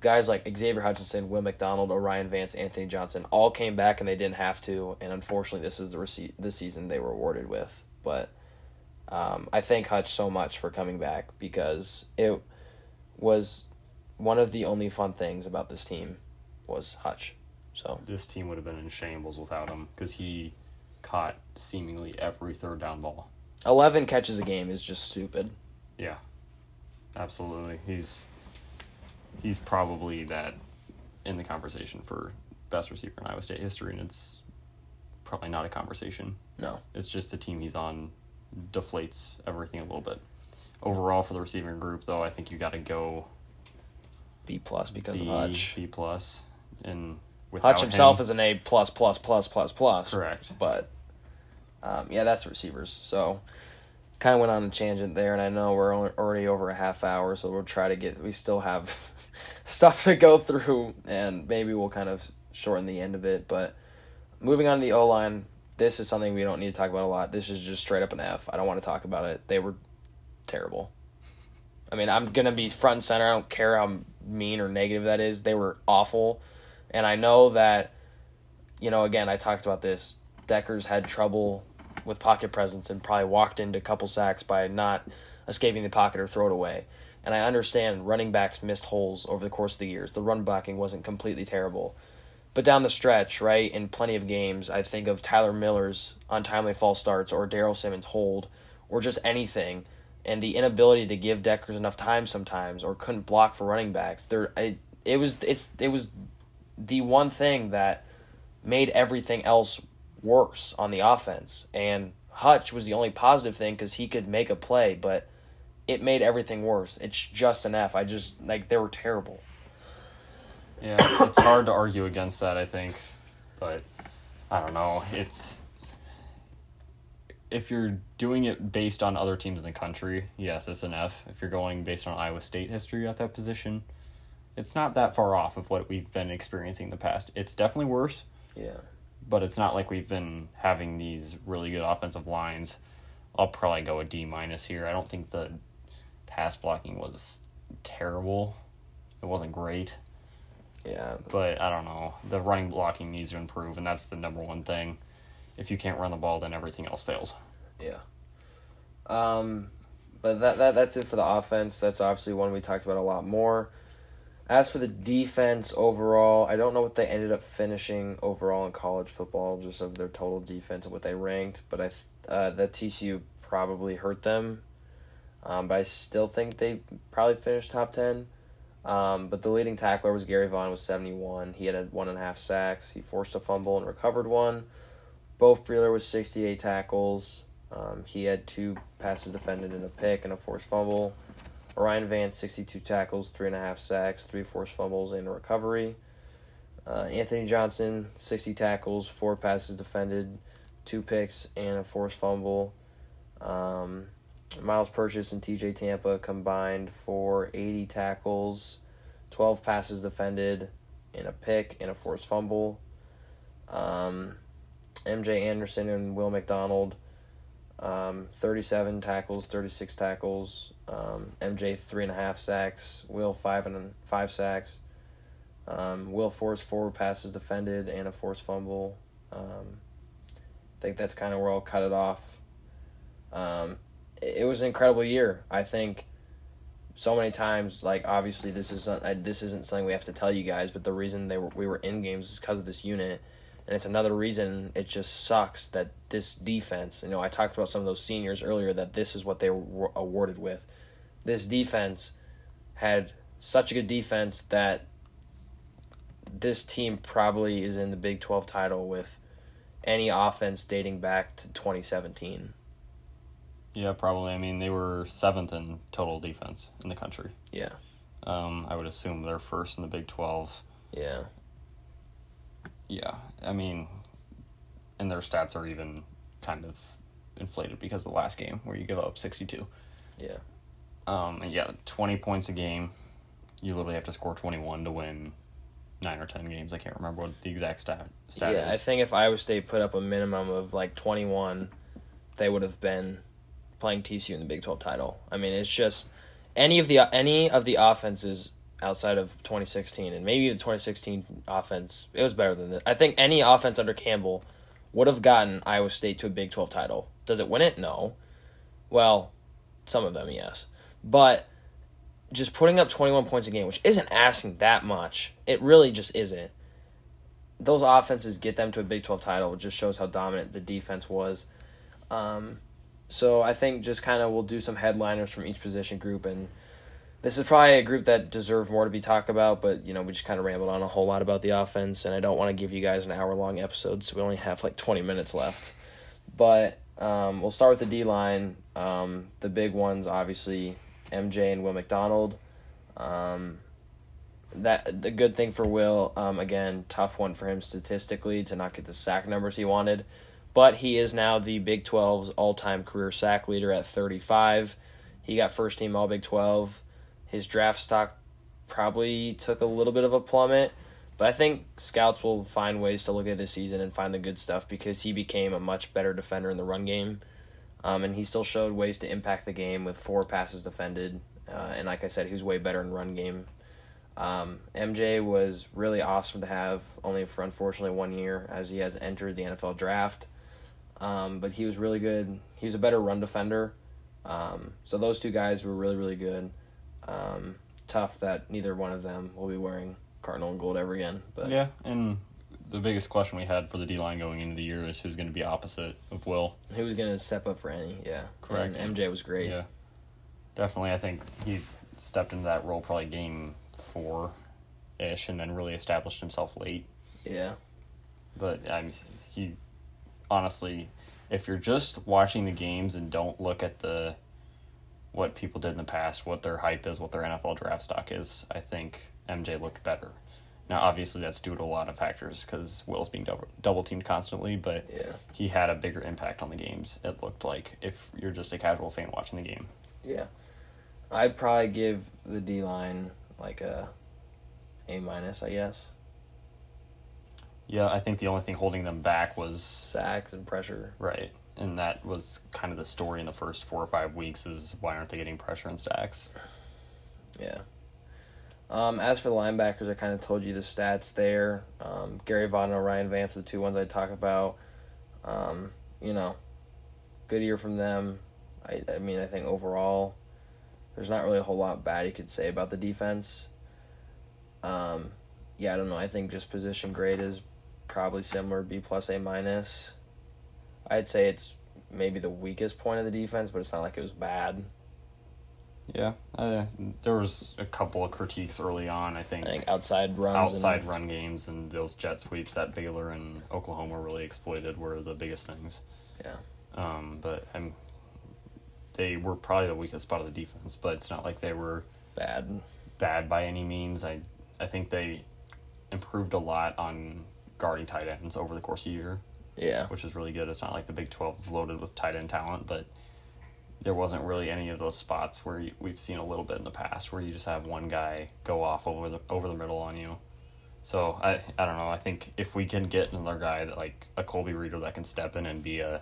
guys like Xavier Hutchinson, Will McDonald, O'Rien Vance, Anthony Johnson all came back and they didn't have to, and unfortunately, this is the rece- the season they were awarded with. But um, I thank Hutch so much for coming back because it was one of the only fun things about this team was Hutch. So this team would have been in shambles without him because he caught seemingly every third down ball. Eleven catches a game is just stupid. Yeah, absolutely. He's he's probably that in the conversation for best receiver in Iowa State history, and it's probably not a conversation. No. It's just the team he's on deflates everything a little bit. Overall, for the receiving group, though, I think you got to go B plus because B, of Hutch. B plus, and Hutch himself is an A plus plus plus plus plus. correct. But um, yeah, that's the receivers. So kind of went on a tangent there, and I know we're already over a half hour, so we'll try to get. We still have stuff to go through, and maybe we'll kind of shorten the end of it. But moving on to the O line, this is something we don't need to talk about a lot. This is just straight up an F. I don't want to talk about it. They were terrible. I mean, I'm gonna be front and center. I don't care how mean or negative that is. They were awful, and I know that. You know, again, I talked about this. Dekkers had trouble with pocket presence and probably walked into a couple sacks by not escaping the pocket or throw it away. And I understand running backs missed holes over the course of the years. The run blocking wasn't completely terrible. But down the stretch, right, in plenty of games, I think of Tyler Miller's untimely false starts or Darrell Simmons' hold or just anything and the inability to give Dekkers enough time sometimes or couldn't block for running backs. There it was it's it was the one thing that made everything else worse on the offense. And Hutch was the only positive thing because he could make a play, but it made everything worse. It's just an F. I just like they were terrible. Yeah, it's hard to argue against that. I think, but I don't know. It's if you're doing it based on other teams in the country, yes, it's an F. If you're going based on Iowa State history at that position, it's not that far off of what we've been experiencing in the past. It's definitely worse, Yeah. but it's not like we've been having these really good offensive lines. I'll probably go a D minus here. I don't think the pass blocking was terrible. It wasn't great, Yeah. but I don't know. The running blocking needs to improve, and that's the number one thing. If you can't run the ball, then everything else fails. Yeah. Um, but that, that that's it for the offense. That's obviously one we talked about a lot more. As for the defense overall, I don't know what they ended up finishing overall in college football, just of their total defense and what they ranked. But I uh, that TCU probably hurt them. Um, but I still think they probably finished top ten. Um, but the leading tackler was Gerry Vaughn with seventy one. He had a one and a half sacks. He forced a fumble and recovered one. Beau Freyler was 68 tackles. Um, he had two passes defended and a pick and a forced fumble. Ryan Vance, 62 tackles, three and a half sacks, three forced fumbles, and a recovery. Uh, Anthony Johnson, 60 tackles, four passes defended, two picks, and a forced fumble. Um, Myles Purchase and TJ Tampa combined for 80 tackles, 12 passes defended, and a pick, and a forced fumble. Um, MJ Anderson and Will McDonald, um, 37 tackles, 36 tackles. Um, MJ three and a half sacks. Will five and five sacks. Um, Will forced four passes defended and a forced fumble. Um, I think that's kind of where I'll cut it off. Um, it, was an incredible year. I think so many times, like obviously this is uh, this isn't something we have to tell you guys, but the reason they were we were in games is because of this unit and it's another reason it just sucks that this defense, you know, I talked about some of those seniors earlier that this is what they were awarded with. This defense had such a good defense that this team probably is in the Big 12 title with any offense dating back to 2017. Yeah, probably. I mean, they were seventh in total defense in the country. Yeah. Um, I would assume they're first in the Big Twelve. Yeah. Yeah, I mean, and their stats are even kind of inflated because of the last game where you give up sixty-two. Yeah. Um, and yeah, twenty points a game. You literally have to score twenty-one to win nine or ten games. I can't remember what the exact stat stat yeah, is. I think if Iowa State put up a minimum of like 21, they would have been playing TCU in the Big 12 title. I mean, it's just any of the any of the offenses outside of 2016 and maybe the 2016 offense, it was better than this. I think any offense under Campbell would have gotten Iowa State to a Big 12 title. Does it win it? No. Well, some of them, yes. But just putting up 21 points a game, which isn't asking that much, it really just isn't. Those offenses get them to a Big 12 title. It just shows how dominant the defense was. Um, so I think just kind of we'll do some headliners from each position group and this is probably a group that deserve more to be talked about, but you know we just kind of rambled on a whole lot about the offense, and I don't want to give you guys an hour long episode, so we only have like twenty minutes left. But um, we'll start with the D line. Um, the big ones, obviously, MJ and Will McDonald. Um, that the good thing for Will, um, again, tough one for him statistically to not get the sack numbers he wanted, but he is now the Big 12's all time career sack leader at 35. He got first team All Big 12 his draft stock probably took a little bit of a plummet, but I think scouts will find ways to look at this season and find the good stuff because he became a much better defender in the run game. Um, and he still showed ways to impact the game with four passes defended. Uh, and like I said, he was way better in run game. Um, MJ was really awesome to have, only for unfortunately one year, as he has entered the NFL draft. Um, but he was really good. He was a better run defender. Um, so those two guys were really, really good. Um, tough that neither one of them will be wearing cardinal and gold ever again. But yeah, and the biggest question we had for the D line going into the year is who's going to be opposite of Will. Who's going to step up for any? Yeah, correct. And MJ was great. Yeah, definitely. I think he stepped into that role probably game four, ish, and then really established himself late. Yeah, but I mean, he honestly, if you're just watching the games and don't look at the what people did in the past, what their hype is, what their NFL draft stock is, I think MJ looked better. Now, obviously, that's due to a lot of factors because Will's being double, double teamed constantly, but yeah. he had a bigger impact on the games. It looked like if you're just a casual fan watching the game. Yeah, I'd probably give the D line like a A minus, I guess. Yeah, I think the only thing holding them back was sacks and pressure. Right and that was kind of the story in the first four or five weeks is why aren't they getting pressure and sacks? Yeah. Um, as for the linebackers, I kind of told you the stats there. Um, Gerry Vaughn and Ryan Vance, the two ones I talk about. Um, you know, good year from them. I, I mean, I think overall, there's not really a whole lot bad you could say about the defense. Um, yeah, I don't know. I think just position grade is probably similar, B plus, A minus. I'd say it's maybe the weakest point of the defense, but it's not like it was bad. Yeah, uh, there was a couple of critiques early on. I think, I think outside runs, outside and... run games, and those jet sweeps that Baylor and Oklahoma really exploited were the biggest things. Yeah. Um, but I'm, they were probably the weakest spot of the defense, but it's not like they were bad, bad by any means. I, I think they improved a lot on guarding tight ends over the course of the year. Yeah. Which is really good. It's not like the Big 12 is loaded with tight end talent, but there wasn't really any of those spots where you, we've seen a little bit in the past where you just have one guy go off over the over the middle on you. So I I don't know. I think if we can get another guy that like a Colby Reeder that can step in and be a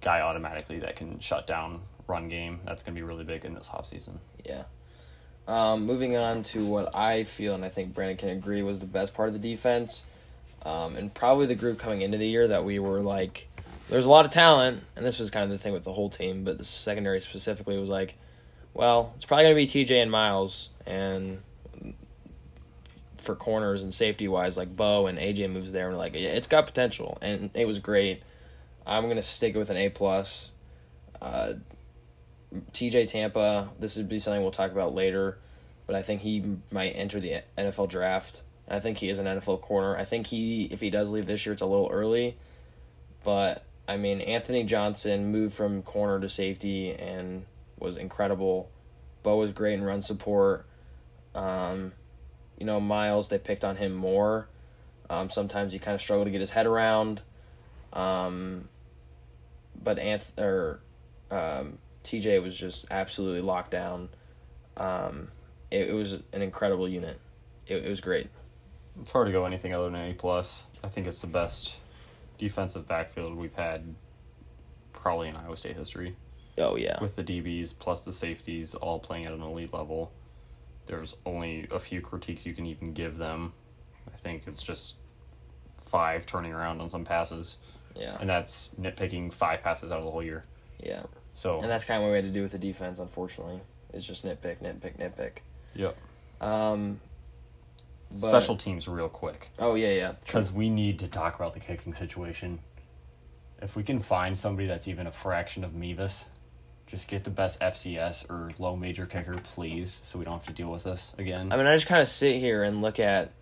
guy automatically that can shut down run game, that's gonna be really big in this off season. Yeah. Um, moving on to what I feel, and I think Brandon can agree, was the best part of the defense um, and probably the group coming into the year that we were like, there's a lot of talent, and this was kind of the thing with the whole team, but the secondary specifically was like, well, it's probably going to be TJ and Myles, and for corners and safety wise, like Beau and AJ moves there, and like it's got potential, and it was great. I'm gonna stick it with an A plus. Uh, TJ Tampa, this would be something we'll talk about later, but I think he might enter the NFL draft I think he is an NFL corner. I think he, if he does leave this year, it's a little early. But I mean, Anthony Johnson moved from corner to safety and was incredible. Beau was great in run support. Um, you know, Myles, they picked on him more. Um, sometimes he kind of struggled to get his head around. Um, but Anth or um, TJ was just absolutely locked down. Um, it, it was an incredible unit. It, it was great. It's hard to go anything other than A plus. I think it's the best defensive backfield we've had probably in Iowa State history. Oh yeah. With the DBs plus the safeties all playing at an elite level. There's only a few critiques you can even give them. I think it's just five turning around on some passes. Yeah. And that's nitpicking five passes out of the whole year. Yeah. So And that's kind of what we had to do with the defense, unfortunately. It's just nitpick, nitpick, nitpick. Yep. Um but, Special teams, real quick. Oh yeah, yeah. Because we need to talk about the kicking situation. If we can find somebody that's even a fraction of Mevis, Just get the best FCS or low major kicker, please, so we don't have to deal with this again. I mean, I just kind of sit here and look at.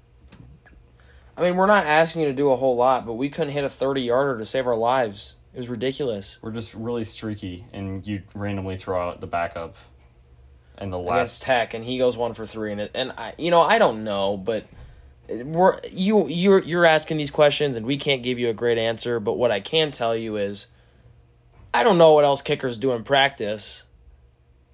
I mean, we're not asking you to do a whole lot, but we couldn't hit a 30 yarder to save our lives. It was ridiculous. We're just really streaky, and you randomly throw out the backup. And the Against last, Tech, and he goes one for three, and it, and I, you know, I don't know, but we're you you're you're asking these questions, and we can't give you a great answer. But what I can tell you is, I don't know what else kickers do in practice.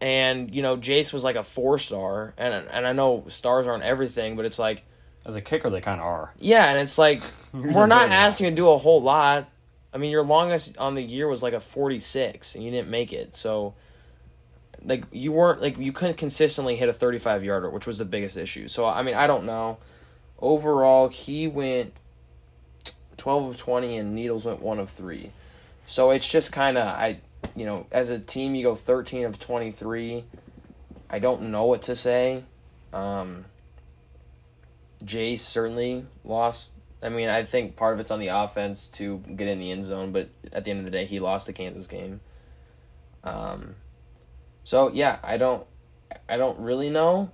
And you know, Jace was like a four star, and and I know stars aren't everything, but it's like as a kicker, they kind of are. Yeah, and it's like we're not asking you to do a whole lot. I mean, your longest on the year was like a 46 and you didn't make it. So like you weren't like you couldn't consistently hit a 35 yarder, which was the biggest issue. So I mean, I don't know. Overall, he went 12 of 20 and Needles went 1 of 3. So it's just kind of I you know, as a team you go 13 of 23. I don't know what to say. Um Jace certainly lost. I mean, I think part of it's on the offense to get in the end zone, but at the end of the day, he lost the Kansas game. Um, so yeah, I don't, I don't really know.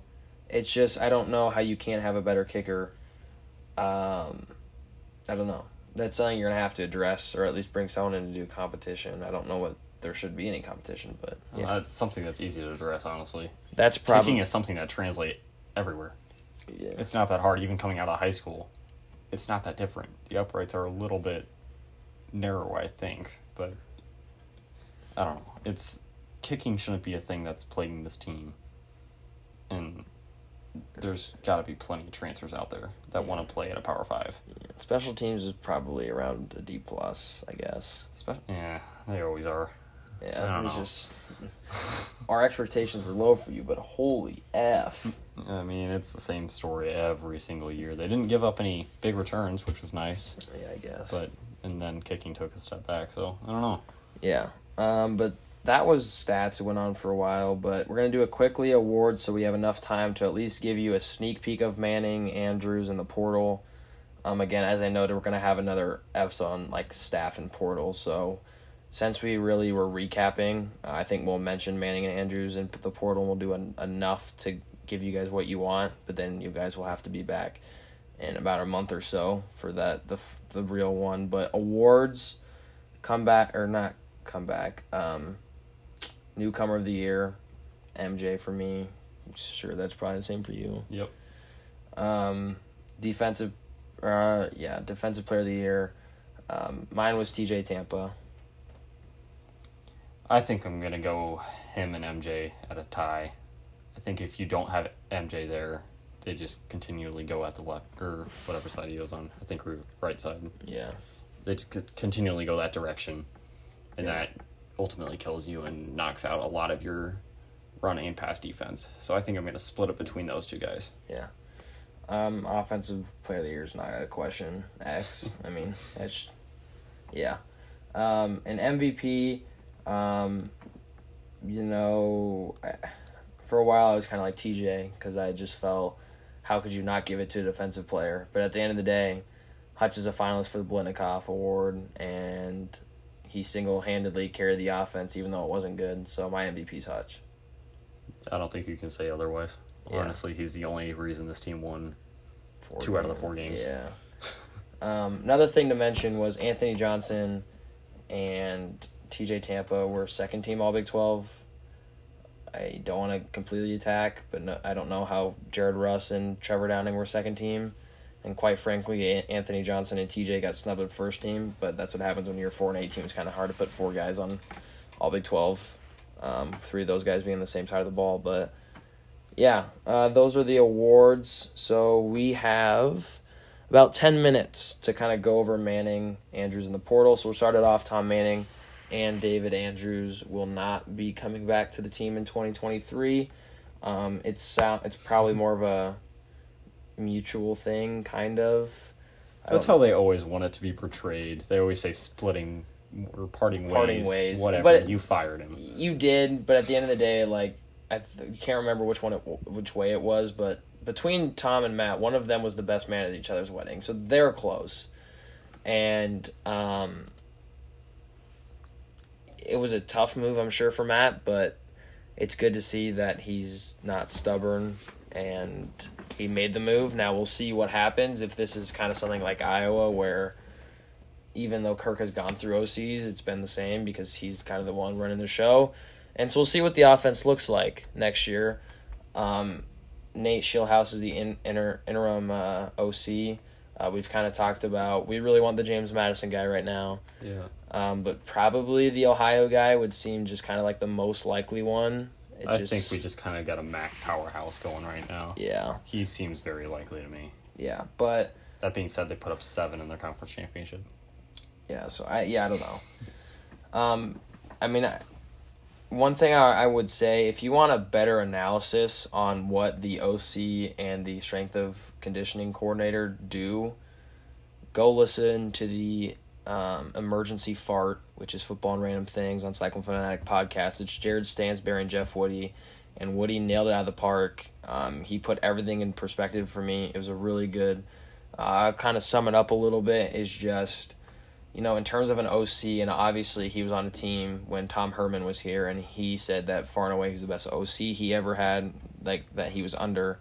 It's just I don't know how you can't have a better kicker. Um, I don't know. That's something you're gonna have to address, or at least bring someone in to do competition. I don't know what there should be any competition, but yeah, Uh, it's something that's easy to address, honestly. that's Kicking is something that translates everywhere. yeah. It's not that hard, even coming out of high school. It's not that different. The uprights are a little bit narrow, I think, but I don't know. It's kicking shouldn't be a thing that's plaguing this team, and there's got to be plenty of transfers out there that want to play at a Power Five. Special teams is probably around a D plus, I guess. Spe- yeah, they always are. Yeah, it's know. just our expectations were low for you, but holy f! I mean, it's the same story every single year. They didn't give up any big returns, which was nice, Yeah, I guess. but and then kicking took a step back. So I don't know. yeah, um, but that was stats. It went on for a while, but we're gonna do a quickly awards so we have enough time to at least give you a sneak peek of Manning, Andrews, and the portal. Um, again, as I noted, we're gonna have another episode on like staff and portal. So since we really were recapping, uh, I think we'll mention Manning and Andrews and the portal. We'll do en- enough to give you guys what you want, but then you guys will have to be back in about a month or so for that the the real one. But awards, comeback or not comeback, um, newcomer of the year, MJ for me. Sure, that's probably the same for you. Yep. Um, defensive, uh, yeah, defensive player of the year. Um, mine was TJ Tampa. I think I'm gonna go him and MJ at a tie. I think if you don't have MJ there, they just continually go at the left or whatever side he goes on. I think we're right side. Yeah, They just continually go that direction, and Yeah. that ultimately kills you and knocks out a lot of your run and pass defense. So I think I'm gonna split it between those two guys. yeah. Um, offensive player of the year is not a question. X. I mean, that's yeah. Um, an MVP. Um, you know, for a while I was kind of like TJ because I just felt, how could you not give it to a defensive player? But at the end of the day, Hutch is a finalist for the Biletnikoff Award, and he single handedly carried the offense even though it wasn't good. So my MVP's Hutch. I don't think you can say otherwise. Yeah. Honestly, he's the only reason this team won. Four Two out of the four games. Yeah. Um, another thing to mention was Anthony Johnson and TJ Tampa were second team All Big Twelve. I don't want to completely attack, but no, I don't know how Jared Russ and Trevor Downing were second team, and quite frankly, Anthony Johnson and TJ got snubbed at first team. But that's what happens when you're four and eight team. It's kind of hard to put four guys on All Big Twelve. Um, three of those guys being the same side of the ball, but yeah, uh, those are the awards. So we have about 10 minutes to kind of go over Manning, Andrews, in the portal. So we started off. Tom Manning and David Andrews will not be coming back to the team in 2023. Um, it's it's probably more of a mutual thing, kind of. I That's how they always want it to be portrayed. They always say splitting or parting ways. Parting ways. Whatever. But- you fired him. You did, but at the end of the day, like I th- can't remember which one it, which way it was, but between Tom and Matt, one of them was the best man at each other's wedding, so they're close. And um, it was a tough move, I'm sure, for Matt, but it's good to see that he's not stubborn and he made the move. Now we'll see what happens if this is kind of something like Iowa where even though Kirk has gone through OCs, it's been the same because he's kind of the one running the show. And so we'll see what the offense looks like next year. Um, Nate Scheelhaase is the in, inter, interim uh, OC. Uh, we've kind of talked about we really want the James Madison guy right now. Yeah. Um, but probably the Ohio guy would seem just kind of like the most likely one. It I just, think we just kind of got a MAC powerhouse going right now. Yeah, He seems very likely to me. yeah, but That being said, they put up seven in their conference championship. yeah. So I yeah I don't know. Um, I mean, I, one thing I, I would say if you want a better analysis on what the OC and the strength of conditioning coordinator do, go listen to the um, emergency fart, which is football and random things on Cyclone Fanatic podcast. It's Jared Stansberry and Jeff Woody, and Woody nailed it out of the park. Um, he put everything in perspective for me. It was a really good. Uh, kind of sum it up a little bit is just, you know, in terms of an OC, and obviously he was on a team when Tom Herman was here, and he said that far and away he's the best OC he ever had, like that he was under.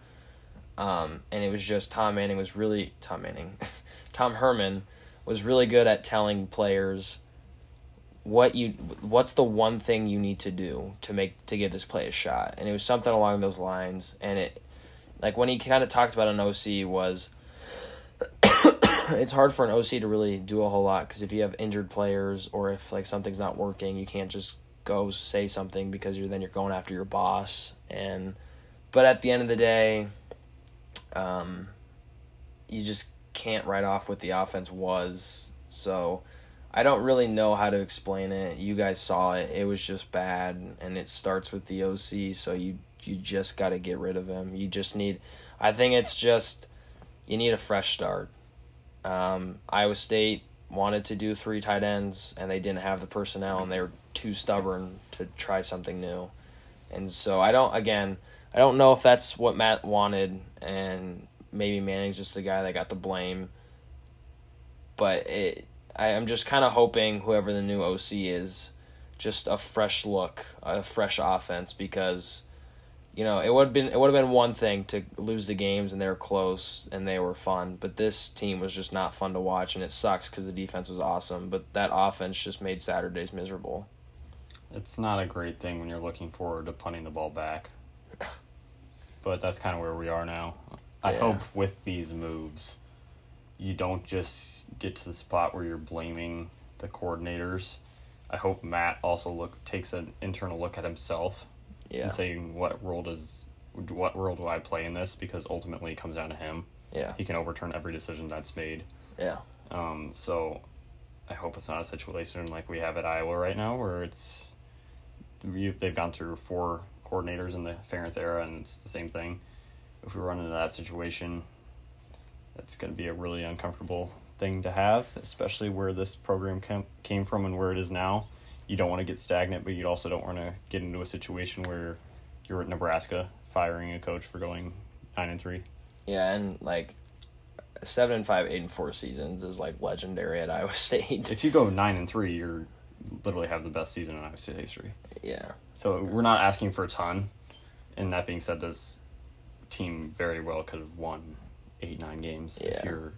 Um, and it was just Tom Manning was really Tom Manning, Tom Herman was really good at telling players what you what's the one thing you need to do to make to give this play a shot. And it was something along those lines. And it like when he kind of talked about an OC was it's hard for an OC to really do a whole lot because if you have injured players or if like something's not working you can't just go say something because you're then you're going after your boss. And but at the end of the day um you just can't write off what the offense was. So I don't really know how to explain it. You guys saw it. It was just bad and it starts with the OC, so you you just got to get rid of him. You just need I think it's just you need a fresh start. Um, Iowa State wanted to do three tight ends and they didn't have the personnel and they were too stubborn to try something new. And so I don't again, I don't know if that's what Matt wanted and maybe Manning's just the guy that got the blame. But it, I, I'm just kind of hoping whoever the new OC is, just a fresh look, a fresh offense, because, you know, it would have been it would have been one thing to lose the games and they were close and they were fun, but this team was just not fun to watch and it sucks because the defense was awesome, but that offense just made Saturdays miserable. It's not a great thing when you're looking forward to punting the ball back. But that's kind of where we are now. I Yeah. hope with these moves, you don't just get to the spot where you're blaming the coordinators. I hope Matt also look takes an internal look at himself Yeah, and saying what role does what role do I play in this because ultimately it comes down to him. yeah, He can overturn every decision that's made. yeah, Um, so I hope it's not a situation like we have at Iowa right now where it's you, they've gone through four coordinators in the Ferentz era and it's the same thing. If we run into that situation, that's going to be a really uncomfortable thing to have, especially where this program came came from and where it is now. You don't want to get stagnant, but you also don't want to get into a situation where you're at Nebraska firing a coach for going nine and three. yeah, and like seven and five, eight and four seasons is like legendary at Iowa State. If you go nine and three, you're literally have the best season in Iowa State history. yeah, So we're not asking for a ton. And that being said, this team very well could have won eight, nine games if Yeah. you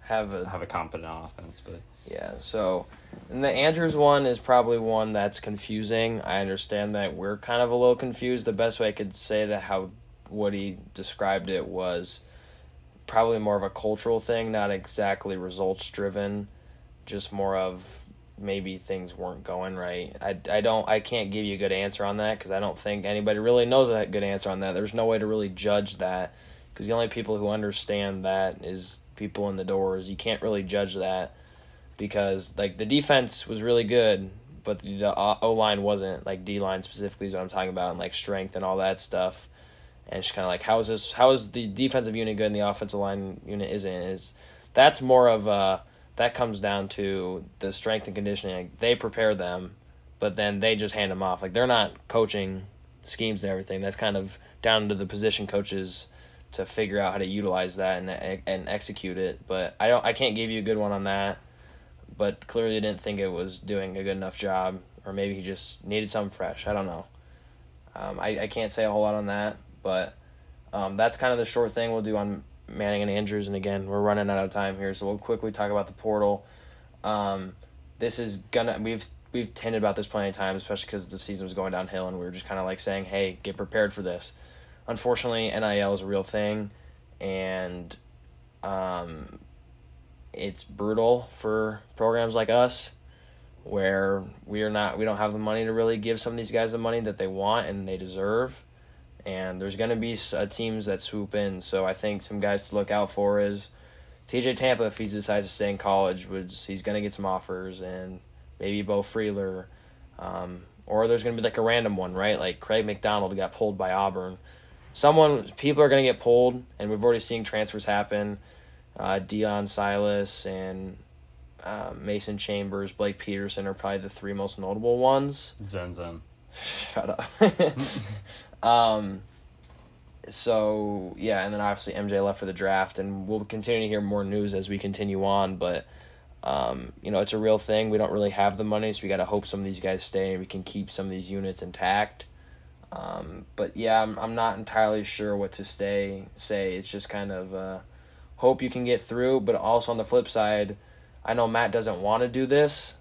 have a have a competent offense. But Yeah, so and the Andrews one is probably one that's confusing. I understand that we're kind of a little confused. The best way I could say that how Woody described it was probably more of a cultural thing, not exactly results driven, just more of maybe things weren't going right. I, I don't I can't give you a good answer on that because I don't think anybody really knows a good answer on that. There's no way to really judge that because the only people who understand that is people in the doors. You can't really judge that because like the defense was really good, but the O line wasn't. Like D line specifically is what I'm talking about, and like strength and all that stuff. And it's kind of like how is this? How is the defensive unit good and the offensive line unit isn't? Is that's more of a that comes down to the strength and conditioning. Like, they prepare them, but then they just hand them off. Like they're not coaching schemes and everything. That's kind of down to the position coaches to figure out how to utilize that and and execute it. But I don't I can't give you a good one on that. But clearly didn't think it was doing a good enough job. or maybe he just needed something fresh. I don't know. Um, I, I can't say a whole lot on that, but um, that's kind of the short thing we'll do on Manning and Andrews. And again, we're running out of time here, so we'll quickly talk about the portal. Um, this is gonna we've we've tended about this plenty of times, especially because the season was going downhill, and we were just kind of like saying, "Hey, get prepared for this." Unfortunately, NIL is a real thing, and um, it's brutal for programs like us where we are not we don't have the money to really give some of these guys the money that they want and they deserve and there's going to be uh, teams that swoop in so i think some guys to look out for is tj tampa if he decides to stay in college was he's going to get some offers and maybe Beau Freyler um, or there's going to be like a random one right like craig mcdonald got pulled by auburn someone people are going to get pulled and we've already seen transfers happen uh, Deon Silas and uh, Mason Chambers, Blake Peterson are probably the three most notable ones. Zen Zen. Shut up. um, so yeah, and then obviously MJ left for the draft, and we'll continue to hear more news as we continue on. But um, you know, it's a real thing. We don't really have the money, so we got to hope some of these guys stay, and we can keep some of these units intact. Um, but yeah, I'm I'm not entirely sure what to stay say. It's just kind of uh, hope you can get through, but also on the flip side I know Matt doesn't want to do this,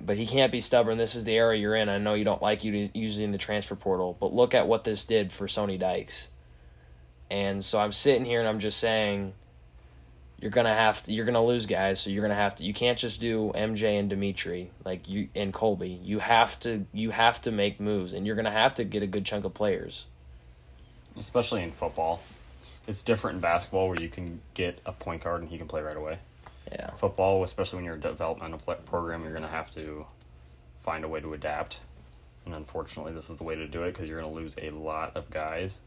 but he can't be stubborn. This is the era you're in. I know you don't like using the transfer portal, but look at what this did for Sonny Dykes. And so I'm sitting here and I'm just saying, you're gonna have to, you're gonna lose guys. So you're gonna have to. You can't just do MJ and Dimitri like you and Colby. You have to you have to make moves, and you're gonna have to get a good chunk of players. Especially in football, it's different in basketball where you can get a point guard and he can play right away. Yeah. Football, especially when you're a developmental program, you're going to have to find a way to adapt. And unfortunately, this is the way to do it because you're going to lose a lot of guys.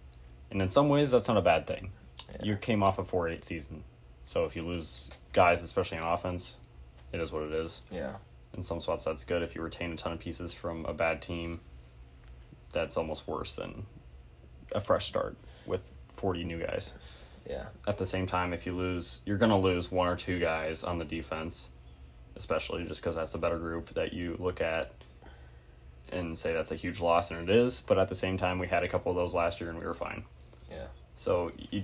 And in some ways, that's not a bad thing. Yeah. You came off a 4 8 season. So if you lose guys, especially on offense, it is what it is. Yeah. In some spots, that's good. If you retain a ton of pieces from a bad team, that's almost worse than a fresh start with 40 new guys. Yeah. At the same time, if you lose, you're going to lose one or two guys on the defense, especially just because that's a better group that you look at and say that's a huge loss, and it is. But at the same time, we had a couple of those last year, and we were fine. Yeah. So you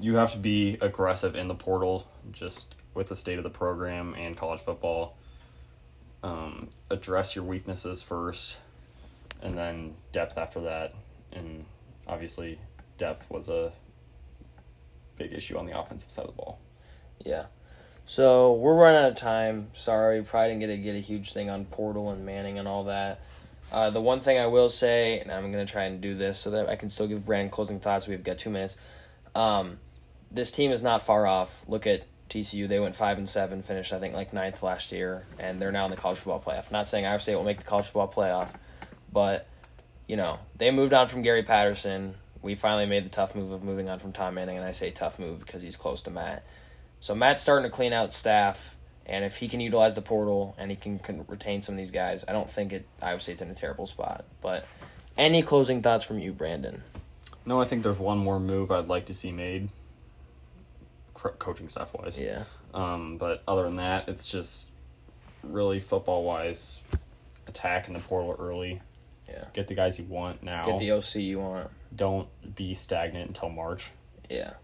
you have to be aggressive in the portal, just with the state of the program and college football. Um, address your weaknesses first, and then depth after that. And obviously, depth was a big issue on the offensive side of the ball. Yeah. So we're running out of time. Sorry, probably didn't get to get a huge thing on Portal and Manning and all that. Uh, the one thing I will say, and I'm gonna try and do this so that I can still give Brandon closing thoughts. We've got two minutes. Um, this team is not far off. Look at TCU; they went five and seven, finished I think like ninth last year, and they're now in the college football playoff. not saying Iowa State will make the college football playoff, but you know they moved on from Gary Patterson we finally made the tough move of moving on from Tom Manning, and I say tough move because he's close to Matt. So Matt's starting to clean out staff, and if he can utilize the portal and he can, can retain some of these guys, I don't think it Iowa State's in a terrible spot. But any closing thoughts from you, Brandon? No, I think there's one more move I'd like to see made, coaching staff wise. Yeah. Um, but other than that, it's just really football wise, attack in the portal early. Yeah. Get the guys you want now. Get the OC you want don't be stagnant until March. Yeah.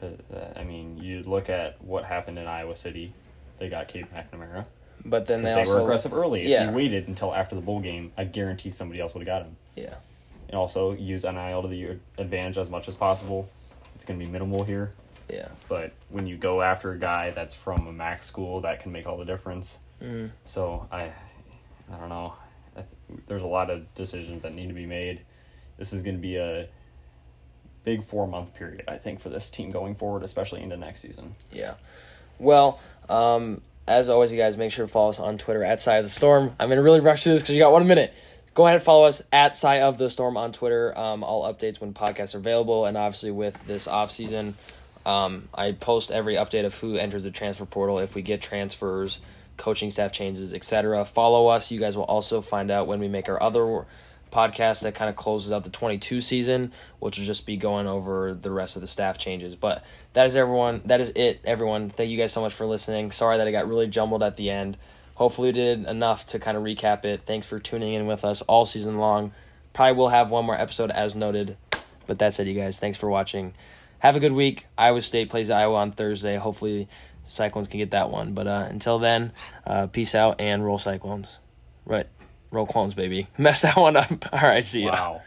Cause uh, I mean, you look at what happened in Iowa City. They got Cade McNamara. But then they, they also were aggressive early. Yeah. If you waited until after the bowl game, I guarantee somebody else would have got him. Yeah. And also use NIL to the advantage as much as possible. It's going to be minimal here. Yeah. But when you go after a guy that's from a MAC school, that can make all the difference. Mm. So I, I don't know. I th- there's a lot of decisions that need to be made this is going to be a big four month period, I think, for this team going forward, especially into next season. Yeah. Well, um, as always, you guys make sure to follow us on Twitter at Cy of the Storm. I'm going to really rush through this because you got one minute. Go ahead and follow us at Cy of the Storm on Twitter. Um, all updates when podcasts are available, and obviously with this off season, um, I post every update of who enters the transfer portal, if we get transfers, coaching staff changes, etc. Follow us. You guys will also find out when we make our other podcast that kind of closes out the 22 season, which will just be going over the rest of the staff changes. But that is everyone. That is it, everyone. Thank you guys so much for listening. Sorry that I got really jumbled at the end. hopefully we did enough to kind of recap it. Thanks for tuning in with us all season long. Probably will have one more episode as noted. But that's it, you guys. Thanks for watching. Have a good week. Iowa State plays Iowa on Thursday. Hopefully, Cyclones can get that one. But uh, until then, uh, peace out and roll Cyclones. Right. Roll clones, baby. Mess that one up. All right, see ya. Wow.